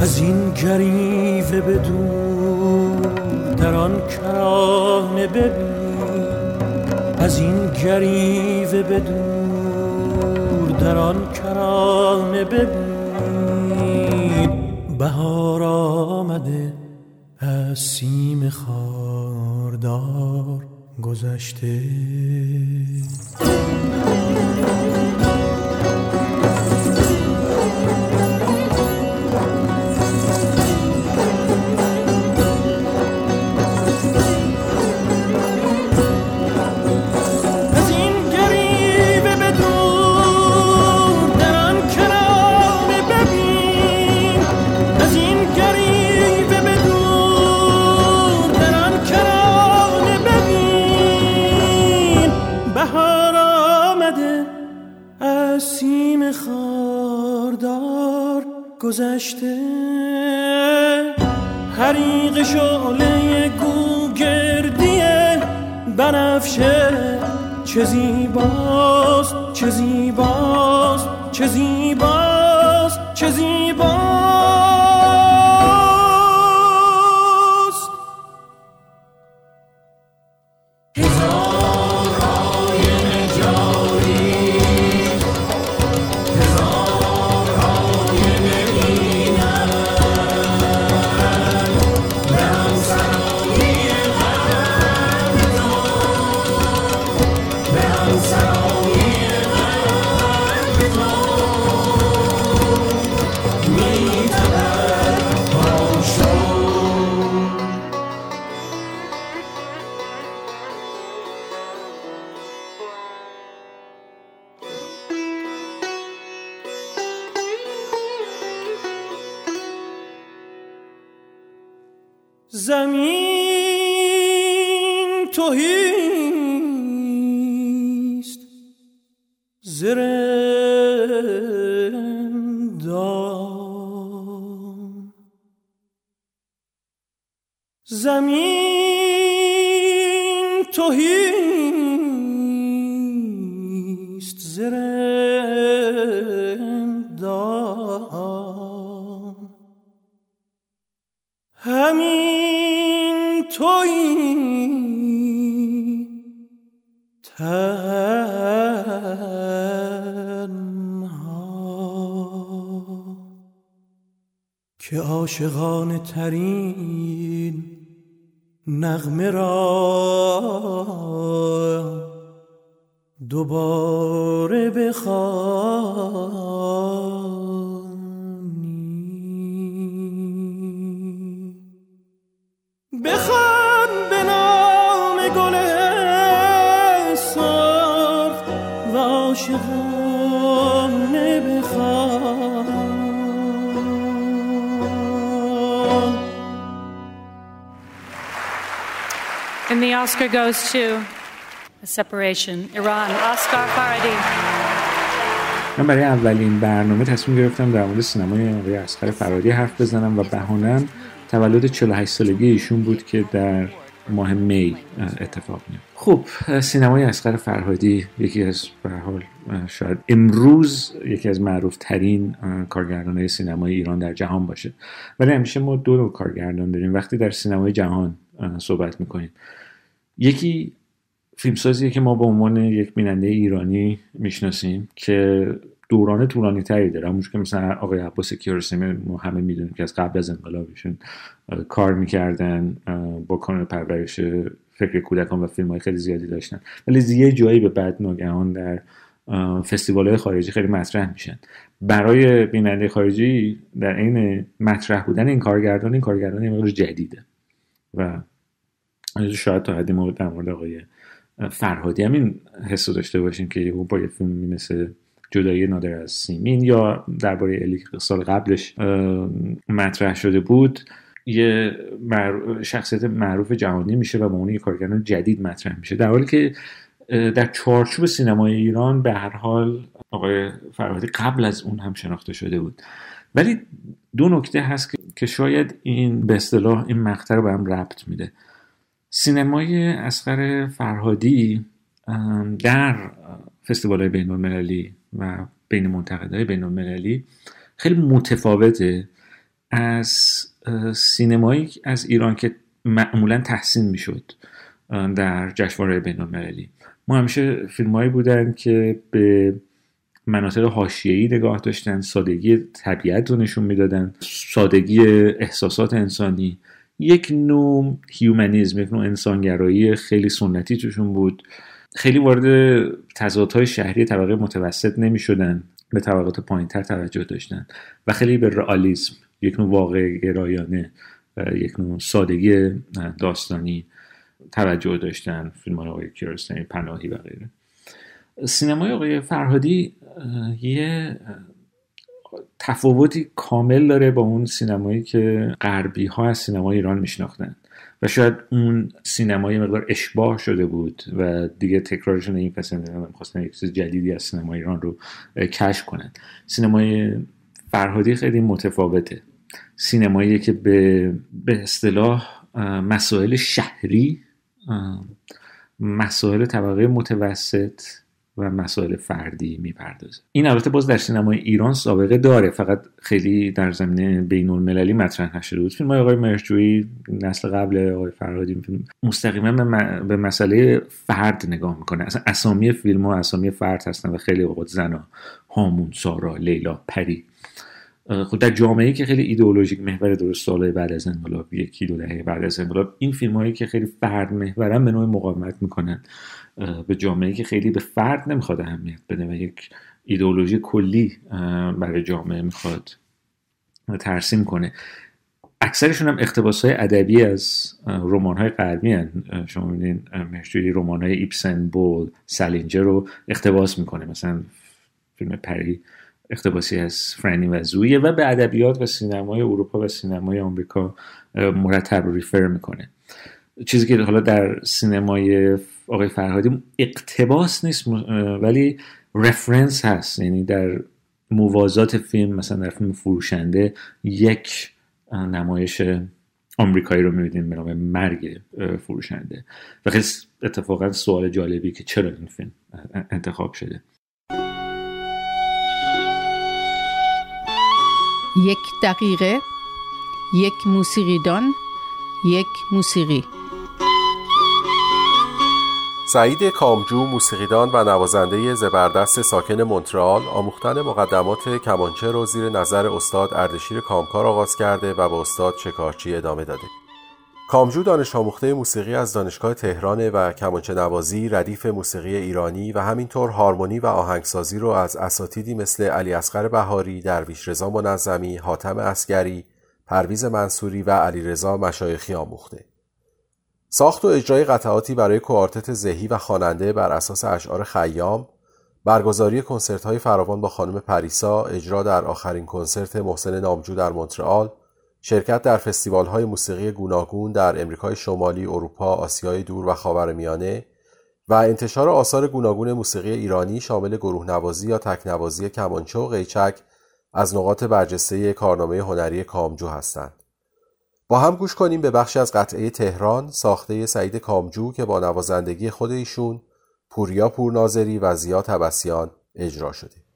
از این گریوه به دور در آن کرانه ببین. از این گریوه به دور در آن کرانه ببین. بهار آمده از سیم خاردار گذشته. گذشته. حریق شعله گوگردی بنفشه چه زیباست چه زیباست چه زیباست چه زیباست. که عاشقانه ترین نغمه را دوباره بخوانی Oscar goes to A Separation, Iran, Oscar Faradi. من برای اولین برنامه تصمیم گرفتم در مورد سینمای آقای اسقر فرادی حرف بزنم و بهانم تولد 48 سالگی ایشون بود که در ماه می اتفاق میفته خب سینمای اسقر فرهادی یکی از به حال شاید امروز یکی از معروف ترین کارگردانهای سینمای ایران در جهان باشه. ولی همیشه ما دو نوع کارگردان داریم. وقتی در سینمای جهان صحبت می‌کنیم. یکی فیلمسازیه که ما به عنوان یک بیننده ایرانی می‌شناسیم که دوران طولانی تری داره. همونجور که مثلا آقای عباس کیارستمی ما همه می‌دونیم که از قبل از انقلابشون کار می‌کردن با کانال پرورش فکر کودکان و فیلم های خیلی زیادی داشتن. ولی یه جایی به بعد ناگهان در فستیوال های خارجی خیلی مطرح میشن. برای بیننده خارجی در عین مطرح بودن این کارگردان این کارگردان یه جدیده و شاید تا حدی ما در مورد آقای فرهادی همین حس داشته باشیم که او با یه فیلمی مثل جدایی نادر از سیمین یا درباره الی سال قبلش مطرح شده بود یه شخصیت معروف جهانی میشه و با اون یه کارگردان جدید مطرح میشه. در حالی که در چارچوب سینمای ایران به هر حال آقای فرهادی قبل از اون هم شناخته شده بود. ولی دو نکته هست که شاید این به اصطلاح این مقطع رو به هم ربط میده. سینمای اسقر فرهادی در فستیوال های بین المللی و بین منتقدهای بین المللی خیلی متفاوته از سینمایی از ایران که معمولا تحسین می‌شد در جشنواره بین المللی ما همیشه فیلمهایی بودن که به مناطق حاشیه‌ای نگاه داشتن سادگی طبیعت رو نشون می‌دادن سادگی احساسات انسانی یک نوع هیومنیزم یک نوع انسانگرایی خیلی سنتی توشون بود. خیلی وارد تضادهای شهری طبقه متوسط نمی شدن به طبقات پایینتر توجه داشتن و خیلی به رئالیسم یک نوع واقع گرایانه یک نوع سادگی داستانی توجه داشتن فیلم های آقای کیارستمی پناهی و غیره. سینمای آقای فرهادی یه تفاوتی کامل داره با اون سینمایی که غربی ها از سینمای ایران میشناختن. و شاید اون سینمای مقدار اشباه شده بود و دیگه تکرارشون این پسندن می‌خواستن یک چیز جدیدی از سینما ایران رو کشف کنن. سینمای فرهادی خیلی متفاوته. سینمایی که به به اصطلاح مسائل شهری مسائل طبقه متوسط و مسائل فردی می‌پردازه. این البته باز در سینمای ایران سابقه داره. فقط خیلی در زمینه بین المللی مطرح نشده بود. فیلم های آقای مرجویی نسل قبل آقای فرهادی مستقیما به مسئله فرد نگاه می‌کنه. اصلا اسامی فیلم ها اسامی فرد هستن و خیلی اوقات زنا هامون سارا لیلا پری. خود در جامعه که خیلی ایدئولوژیک محور درست سالهای بعد از انقلاب یکی دو دهه بعد از انقلاب این فیلم هایی که خیلی فرد محورن به نوع مقاومت می‌کنن. به جامعه که خیلی به فرد نمی‌خواد اهمیت بده و یک ایدئولوژی کلی برای جامعه می‌خواد ترسیم کنه. اکثرشون هم اقتباس های ادبی از رمان های غربی هن. شما می‌بینین مهشوی رمان های ایپسن بول سالینجر رو اقتباس می‌کنه. مثلا فیلم پری اقتباسی از فرانی و زویه و به ادبیات و سینمای اروپا و سینمای آمریکا مرتب ریفر می‌کنه. چیزی که حالا در سینمای آقای فرهادی اقتباس نیست ولی رفرنس هست. یعنی در موازات فیلم مثلا در فیلم فروشنده یک نمایش آمریکایی رو می‌بینیم به نام مرگ فروشنده. و خیلی اتفاقا سوال جالبی که چرا این فیلم انتخاب شده. یک دقیقه یک موسیقیدان یک موسیقی. سعید کامجو موسیقیدان و نوازنده زبردست ساکن مونترال آموختن مقدمات کمانچه رو زیر نظر استاد اردشیر کامکار آغاز کرده و با استاد شکارچی ادامه داده کامجو دانش آموخته موسیقی از دانشگاه تهران و کمانچه نوازی ردیف موسیقی ایرانی و همینطور هارمونی و آهنگسازی رو از اساتیدی مثل علی اصغر بهاری، درویش رضا منظمی، حاتم اسگری، پرویز منصوری و علی رضا مشایخی آموخته. ساخت و اجرای قطعاتی برای کوارتت زهی و خواننده بر اساس اشعار خیام، برگزاری کنسرت های فراوان با خانم پریسا، اجرا در آخرین کنسرت محسن نامجو در مونترال، شرکت در فستیوال های موسیقی گوناگون در امریکای شمالی، اروپا، آسیای دور و خاورمیانه و انتشار آثار گوناگون موسیقی ایرانی شامل گروه نوازی یا تکنوازی کمانچه و قیچک از نقاط برجسته کارنامه هنری کامجو هستند. با هم گوش کنیم به بخشی از قطعه تهران ساخته سعید کامجو که با نوازندگی خود ایشون پوریا پورناظری و زیا تبسیان اجرا شده.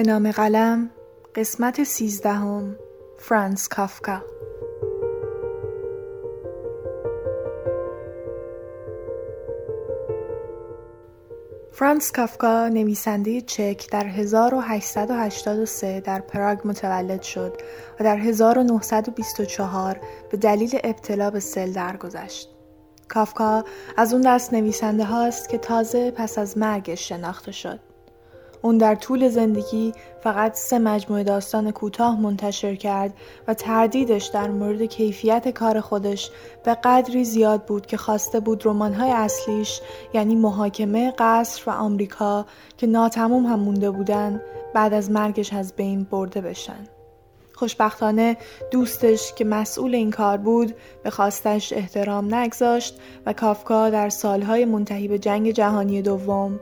به نام قلم قسمت سیزدهم فرانس کافکا فرانس کافکا نویسنده چک در 1883 در پراگ متولد شد و در 1924 به دلیل ابتلا به سل درگذشت. کافکا از اون دست نویسنده هاست که تازه پس از مرگش شناخته شد. اون در طول زندگی فقط سه مجموعه داستان کوتاه منتشر کرد و تردیدش در مورد کیفیت کار خودش به قدری زیاد بود که خواسته بود رمان‌های اصلیش یعنی محاکمه قصر و آمریکا که ناتموم هم مونده بودن بعد از مرگش از بین برده بشن. خوشبختانه دوستش که مسئول این کار بود به خواستش احترام نگذاشت و کافکا در سالهای منتهی به جنگ جهانی دوم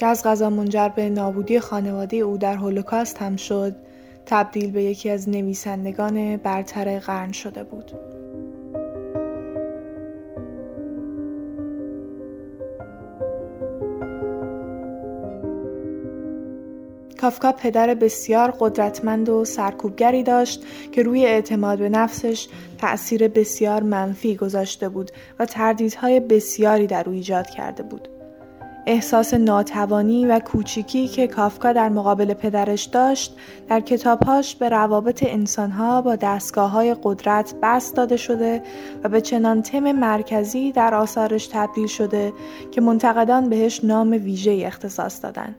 که از غذا منجر به نابودی خانواده او در هولوکاست هم شد تبدیل به یکی از نویسندگان برتر قرن شده بود. کافکا پدر بسیار قدرتمند و سرکوبگری داشت که روی اعتماد به نفسش تأثیر بسیار منفی گذاشته بود و تردیدهای بسیاری در او ایجاد کرده بود. احساس ناتوانی و کوچیکی که کافکا در مقابل پدرش داشت در کتابهاش به روابط انسانها با دستگاه های قدرت بست داده شده و به چنان تم مرکزی در آثارش تبدیل شده که منتقدان بهش نام ویژه اختصاص دادن.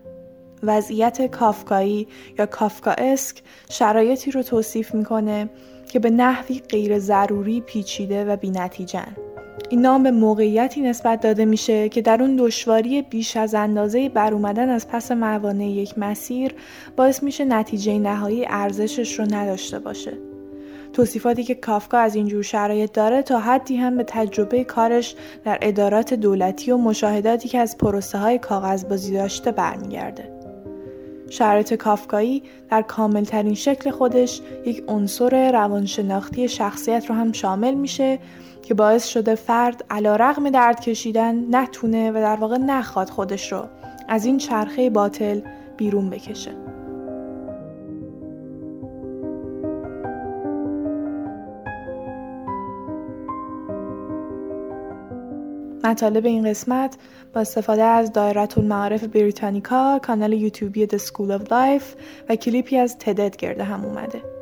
وضعیت کافکایی یا کافکاسک شرایطی رو توصیف می‌کنه که به نحوی غیر ضروری پیچیده و بینتیجن. این نام به موقعیتی نسبت داده میشه که در اون دشواری بیش از اندازه بر اومدن از پس موانع یک مسیر باعث میشه نتیجه نهایی ارزشش رو نداشته باشه. توصیفاتی که کافکا از اینجور شرایط داره تا حدی هم به تجربه کارش در ادارات دولتی و مشاهداتی که از پروسه های کاغذبازی داشته برمیگرده. شرایط کافکایی در کاملترین شکل خودش یک عنصر روانشناختی شخصیت رو هم شامل میشه که باعث شده فرد علا رغم درد کشیدن نتونه و در واقع نخواد خودش رو از این چرخه باطل بیرون بکشه. مطالب این قسمت با استفاده از دایره المعارف بریتانیکا، کانال یوتیوبی The School of Life و کلیپی از تدد گرده هم اومده.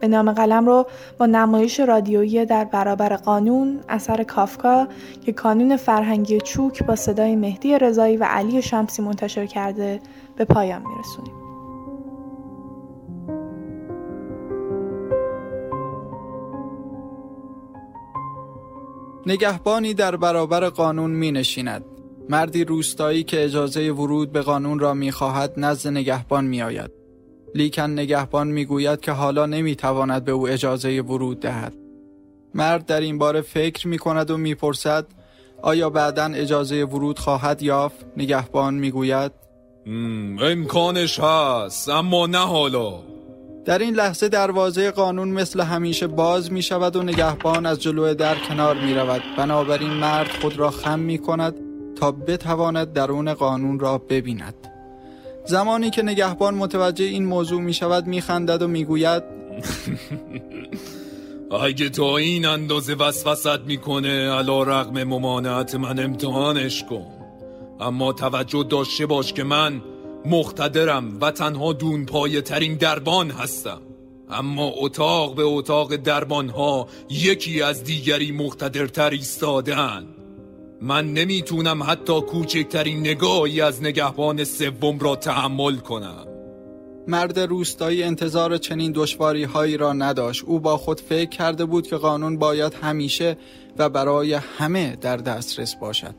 به نام قلم رو با نمایش رادیویی در برابر قانون اثر کافکا که کانون فرهنگی چوک با صدای مهدی رضایی و علی شمسی منتشر کرده به پایان میرسونیم. نگهبانی در برابر قانون می نشیند. مردی روستایی که اجازه ورود به قانون را می خواهد نزد نگهبان می آید. لیکن نگهبان می گوید که حالا نمی تواند به او اجازه ورود دهد. مرد در این باره فکر می کند و می پرسد آیا بعدا اجازه ورود خواهد یافت؟ نگهبان می گوید امکانش هست اما نه حالا در این لحظه دروازه قانون مثل همیشه باز می شود و نگهبان از جلو در کنار می رود بنابراین مرد خود را خم می کند تا بتواند درون قانون را ببیند زمانی که نگهبان متوجه این موضوع می شود می خندد و می گوید اگه تا این اندازه وسوست می‌کنه علا رقم ممانعت من امتحانش کن. اما توجه داشته باش که من مختدرم و تنها دون پایه ترین دربان هستم. اما اتاق به اتاق دربان ها یکی از دیگری مختدرتر ایستادن من نمی‌تونم حتی کوچکترین نگاهی از نگهبان سوم را تحمل کنم. مرد روستایی انتظار چنین دشواری هایی را نداشت. او با خود فکر کرده بود که قانون باید همیشه و برای همه در دسترس باشد.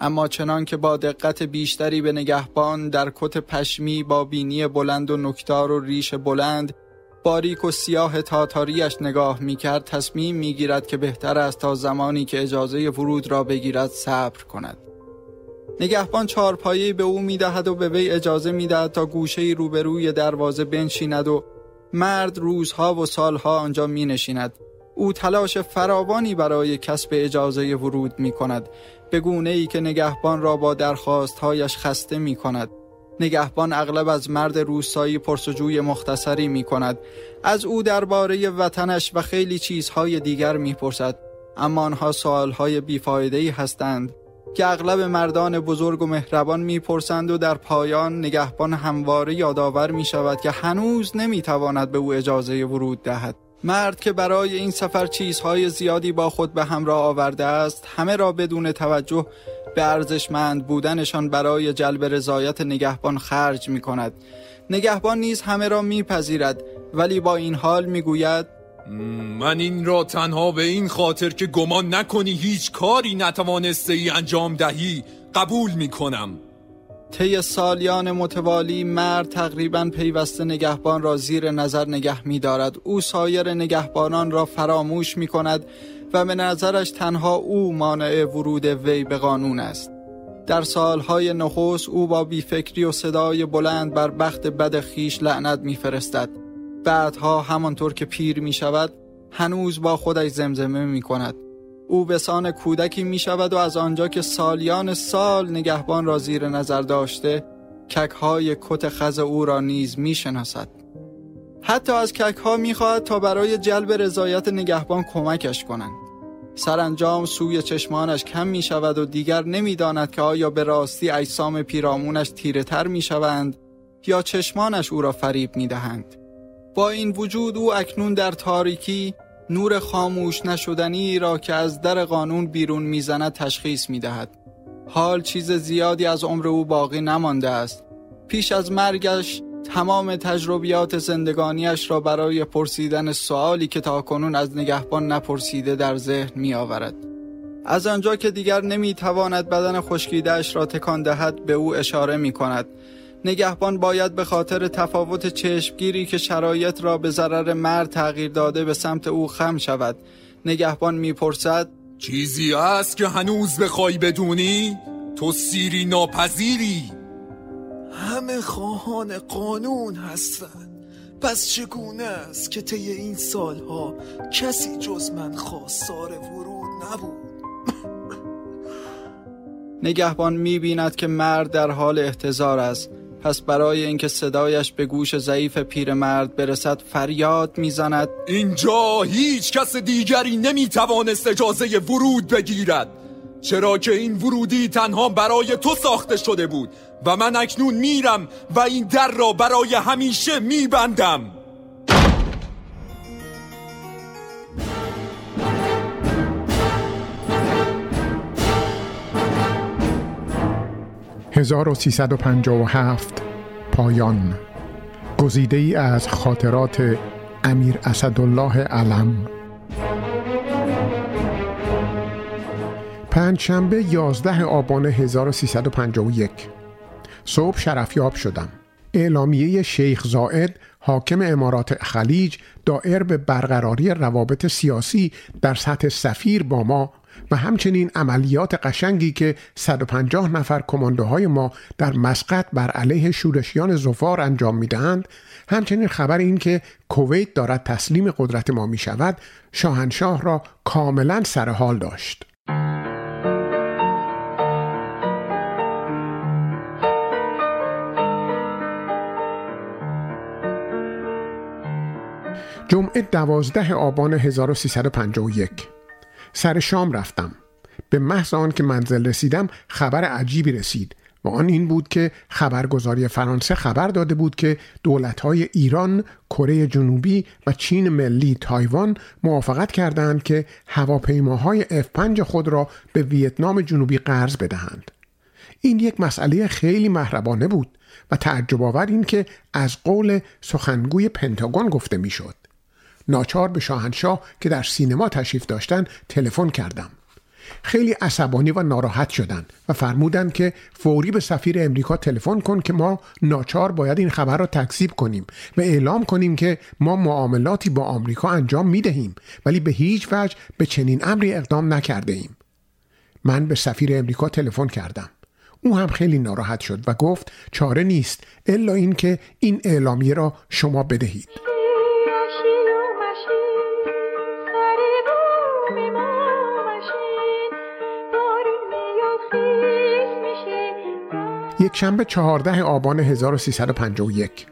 اما چنان که با دقت بیشتری به نگهبان در کت پشمی با بینی بلند و نکتار و ریش بلند باریک و سیاه تاتاریش نگاه می کرد تصمیم می گیرد که بهتر است تا زمانی که اجازه ورود را بگیرد صبر کند. نگهبان چارپایی به او می دهد و به وی اجازه می دهد تا گوشه روبروی دروازه بنشیند و مرد روزها و سالها آنجا می نشیند او تلاش فراوانی برای کسب اجازه ورود می کند به گونه ای که نگهبان را با درخواستهایش خسته می کند نگهبان اغلب از مرد روستایی پرسجوی مختصری می کند از او درباره وطنش و خیلی چیزهای دیگر می پرسد اما آنها سوالهای بیفایدهی هستند که اغلب مردان بزرگ و مهربان می‌پرسند و در پایان نگهبان همواره یادآور می شود که هنوز نمی تواند به او اجازه ورود دهد. مرد که برای این سفر چیزهای زیادی با خود به همراه آورده است همه را بدون توجه به ارزشمند بودنشان برای جلب رضایت نگهبان خرج می کند نگهبان نیز همه را میپذیرد ولی با این حال می‌گوید من این را تنها به این خاطر که گمان نکنی هیچ کاری نتوانسته ای انجام دهی قبول می کنم طی سالیان متوالی مرد تقریبا پیوسته نگهبان را زیر نظر نگه می دارد. او سایر نگهبانان را فراموش می کند و به نظرش تنها او مانع ورود وی به قانون است. در سالهای نخست او با بیفکری و صدای بلند بر بخت بد خیش لعنت میفرستد. بعدها همانطور که پیر می شود هنوز با خودش زمزمه می کند. او به سان کودکی می شود و از آنجا که سالیان سال نگهبان را زیر نظر داشته ککهای کت خز او را نیز می شناسد. حتی از ککها می خواهد تا برای جلب رضایت نگهبان کمکش کنند. سرانجام سوی چشمانش کم می شود و دیگر نمی داند که آیا به راستی اجسام پیرامونش تیره تر می شوند یا چشمانش او را فریب می دهند. با این وجود او اکنون در تاریکی نور خاموش نشدنی را که از در قانون بیرون می‌زند تشخیص می دهد. حال چیز زیادی از عمر او باقی نمانده است. پیش از مرگش تمام تجربیات زندگانیش را برای پرسیدن سوالی که تا کنون از نگهبان نپرسیده در ذهن می آورد. از آنجا که دیگر نمی تواند بدن خشکیدهش را تکان دهد به او اشاره می کند. نگهبان باید به خاطر تفاوت چشمگیری که شرایط را به ضرر مرد تغییر داده به سمت او خم شود. نگهبان می‌پرسد چیزی است که هنوز بخوای بدونی؟ تو سیری ناپذیری همه خواهان قانون هستند پس چگونه است که طی این سالها کسی جز من خواستار ورود نبود نگهبان می‌بیند که مرد در حال احتضار است پس برای اینکه صدایش به گوش ضعیف پیرمرد برسد فریاد می‌زند. اینجا هیچ کس دیگری نمی‌توانست اجازه ورود بگیرد چرا که این ورودی تنها برای تو ساخته شده بود و من اکنون میرم و این در را برای همیشه میبندم. 1357 پایان. گزیده ای از خاطرات امیر اسدالله علم. پنجشنبه 11 آبان 1351 صبح شرفیاب شدم. اعلامیه شیخ زائد حاکم امارات خلیج دائر به برقراری روابط سیاسی در سطح سفیر با ما و همچنین عملیات قشنگی که 150 نفر کماندوهای ما در مسقط بر علیه شورشیان زفار انجام می‌دهند همچنین خبر این که کویت دارد تسلیم قدرت ما می شود شاهنشاه را کاملا سرحال داشت. جمعه دوازده آبان 1351 سر شام رفتم به محض آن که منزل رسیدم خبر عجیبی رسید و آن این بود که خبرگزاری فرانسه خبر داده بود که دولتهای ایران، کره جنوبی و چین ملی تایوان موافقت کردند که هواپیماهای F5 خود را به ویتنام جنوبی قرض بدهند. این یک مسئله خیلی مهربانه بود و تعجب آور این که از قول سخنگوی پنتاگون گفته می‌شد. ناچار به شاهنشاه که در سینما تشریف داشتن تلفن کردم خیلی عصبانی و ناراحت شدند و فرمودند که فوری به سفیر امریکا تلفن کن که ما ناچار باید این خبر را تکذیب کنیم و اعلام کنیم که ما معاملاتی با آمریکا انجام می دهیم ولی به هیچ وجه به چنین امری اقدام نکرده ایم. من به سفیر امریکا تلفن کردم. او هم خیلی ناراحت شد و گفت چاره نیست الا اینکه این اعلامیه را شما بدهید. یک شنبه 14 آبان 1351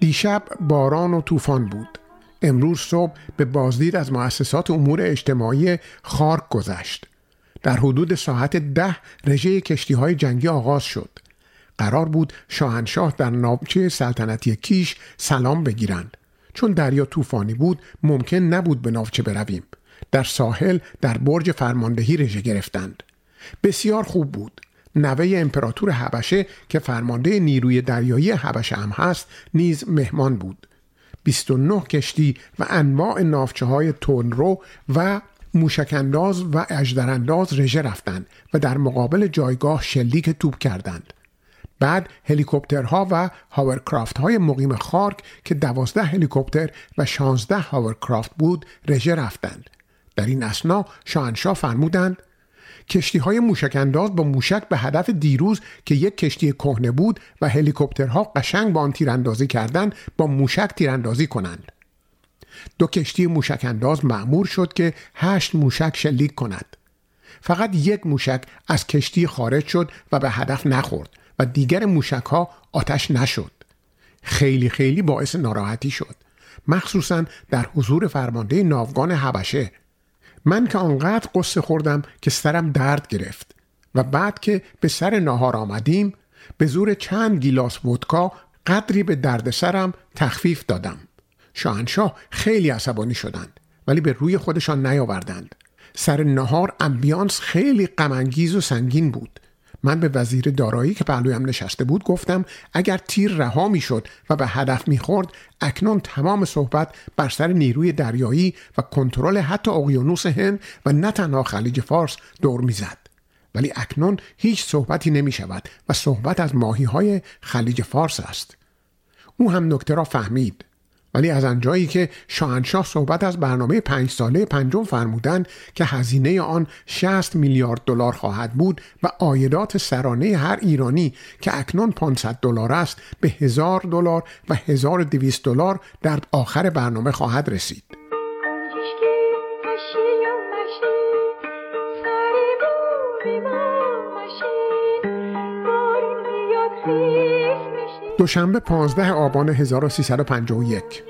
دیشب باران و طوفان بود. امروز صبح به بازدید از مؤسسات امور اجتماعی خارک گذشت. در حدود ساعت ده رژه کشتی های جنگی آغاز شد. قرار بود شاهنشاه در ناوچه سلطنتی کیش سلام بگیرند. چون دریا طوفانی بود ممکن نبود به ناوچه برویم. در ساحل در برج فرماندهی رژه گرفتند. بسیار خوب بود. نوه امپراتور حبشه که فرمانده نیروی دریایی حبشه هم هست نیز مهمان بود. 29 کشتی و انواع نافچه های تونرو و موشکانداز و اجدرانداز رژه رفتند و در مقابل جایگاه شلیک توپ کردند. بعد هلیکوپترها و هاورکرافت های مقیم خارک که دوازده هلیکوپتر و شانزده هاورکرافت بود رژه رفتند. در این اسنا شاهنشاه فرمودند کشتی های موشک انداز با موشک به هدف دیروز که یک کشتی کهنه بود و هلیکوپترها قشنگ با آن تیراندازی کردند با موشک تیراندازی کنند. دو کشتی موشک انداز معمور شد که هشت موشک شلیک کند. فقط یک موشک از کشتی خارج شد و به هدف نخورد و دیگر موشک ها آتش نشد. خیلی خیلی باعث ناراحتی شد. مخصوصا در حضور فرمانده ناوگان حبشه. من که آنقدر قصه خوردم که سرم درد گرفت و بعد که به سر ناهار آمدیم به زور چند گیلاس ودکا قدری به درد سرم تخفیف دادم. شاهنشاه خیلی عصبانی شدند ولی به روی خودشان نیاوردند. سر نهار امبیانس خیلی غمانگیز و سنگین بود. من به وزیر دارایی که پهلویم نشسته بود گفتم اگر تیر رها می‌شد و به هدف می‌خورد اکنون تمام صحبت بر سر نیروی دریایی و کنترل حتی اقیانوس هند و نه تنها خلیج فارس دور می‌زد. ولی اکنون هیچ صحبتی نمی شود و صحبت از ماهی های خلیج فارس است. او هم نکته را فهمید. ولی از آنجایی که شاهنشاه صحبت از برنامه پنج ساله پنجم فرمودند که هزینه آن 60 میلیارد دلار خواهد بود و آیدات سرانه هر ایرانی که اکنون 500 دلار است به هزار دلار و 1200 دلار در آخر برنامه خواهد رسید. دوشنبه 15 آبان 1351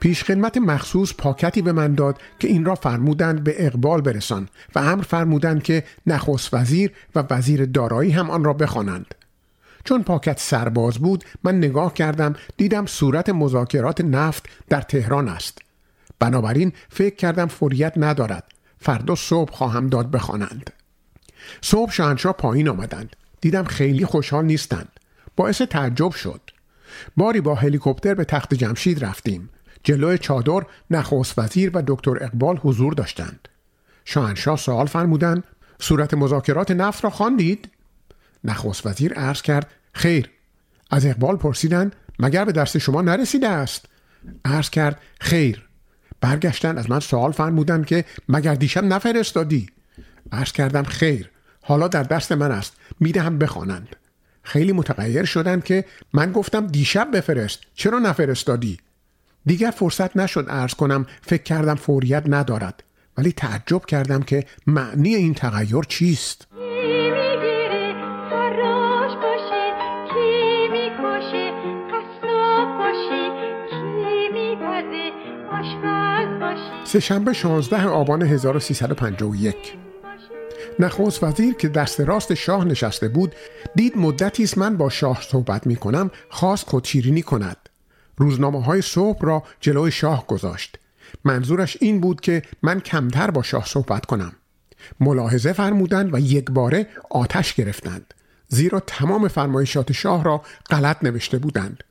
پیشخدمت مخصوص پاکتی به من داد که این را فرمودند به اقبال برسان و امر فرمودند که نخست وزیر و وزیر دارایی هم آن را بخوانند. چون پاکت سرباز بود من نگاه کردم دیدم صورت مذاکرات نفت در تهران است. بنابراین فکر کردم فوریت ندارد. فردا صبح خواهم داد بخوانند. صبح شاهنشاه پایین آمدند. دیدم خیلی خوشحال نیستند. باعث تعجب شد. باری با هلیکوپتر به تخت جمشید رفتیم. جلوی چادر نخست وزیر و دکتر اقبال حضور داشتند. شاهنشاه سوال فرمودند صورت مذاکرات نفت را خواندید؟ نخست وزیر عرض کرد خیر. از اقبال پرسیدند مگر به دست شما نرسیده است؟ عرض کرد خیر. برگشتن از من سوال فرمودند که مگر دیشب نفرستادی؟ عرض کردم خیر. حالا در دست من است. می‌دهم بخوانند. خیلی متغیر شدند که من گفتم دیشب بفرست. چرا نفرستادی؟ دیگر فرصت نشد ارز کنم فکر کردم فوریت ندارد. ولی تعجب کردم که معنی این تغییر چیست. سهشنبه 16 آبان 1351 نخست وزیر که دست راست شاه نشسته بود دید مدتی است من با شاه صحبت می کنم خواست خودشیرینی کند. روزنامه های صبح را جلوی شاه گذاشت. منظورش این بود که من کمتر با شاه صحبت کنم. ملاحظه فرمودند و یک باره آتش گرفتند زیرا تمام فرمایشات شاه را غلط نوشته بودند.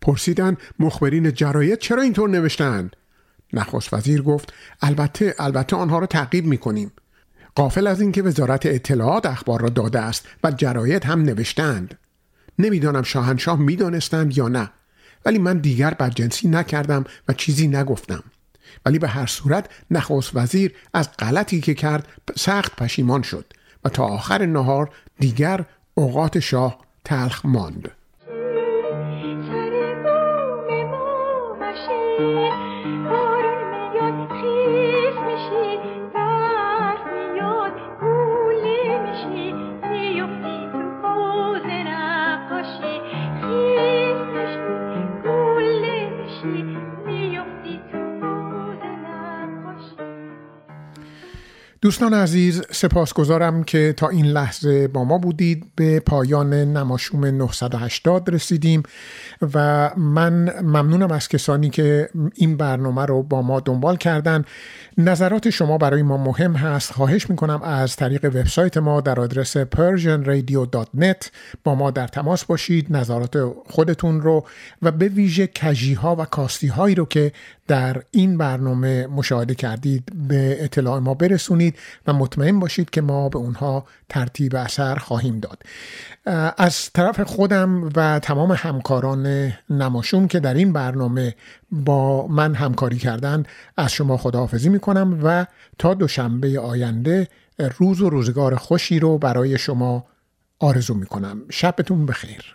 پرسیدند مخبرین جراید چرا اینطور نوشتند نخست وزیر گفت البته البته آنها را تعقیب می کنیم قافل از اینکه وزارت اطلاعات اخبار را داده است و جراید هم نوشتند. نمی‌دانم شاهنشاه می‌دانستند یا نه ولی من دیگر بدجنسی نکردم و چیزی نگفتم. ولی به هر صورت نخست وزیر از غلطی که کرد سخت پشیمان شد و تا آخر نهار دیگر اوقات شاه تلخ ماند. دوستان عزیز سپاسگزارم که تا این لحظه با ما بودید. به پایان نماشوم 980 رسیدیم و من ممنونم از کسانی که این برنامه رو با ما دنبال کردن. نظرات شما برای ما مهم هست. خواهش می‌کنم از طریق وبسایت ما در آدرس persianradio.net با ما در تماس باشید نظرات خودتون رو و به ویژه کجی ها و کاستی هایی رو که در این برنامه مشاهده کردید به اطلاع ما برسونید و مطمئن باشید که ما به اونها ترتیب اثر خواهیم داد. از طرف خودم و تمام همکاران نماشوم که در این برنامه با من همکاری کردن از شما خداحافظی می‌کنم و تا دوشنبه آینده روز و روزگار خوشی رو برای شما آرزو می‌کنم. شبتون بخیر.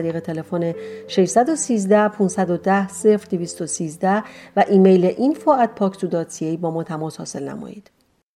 طریق تلفن 613 510 0213 و ایمیل info at با ما تماس حاصل نمایید.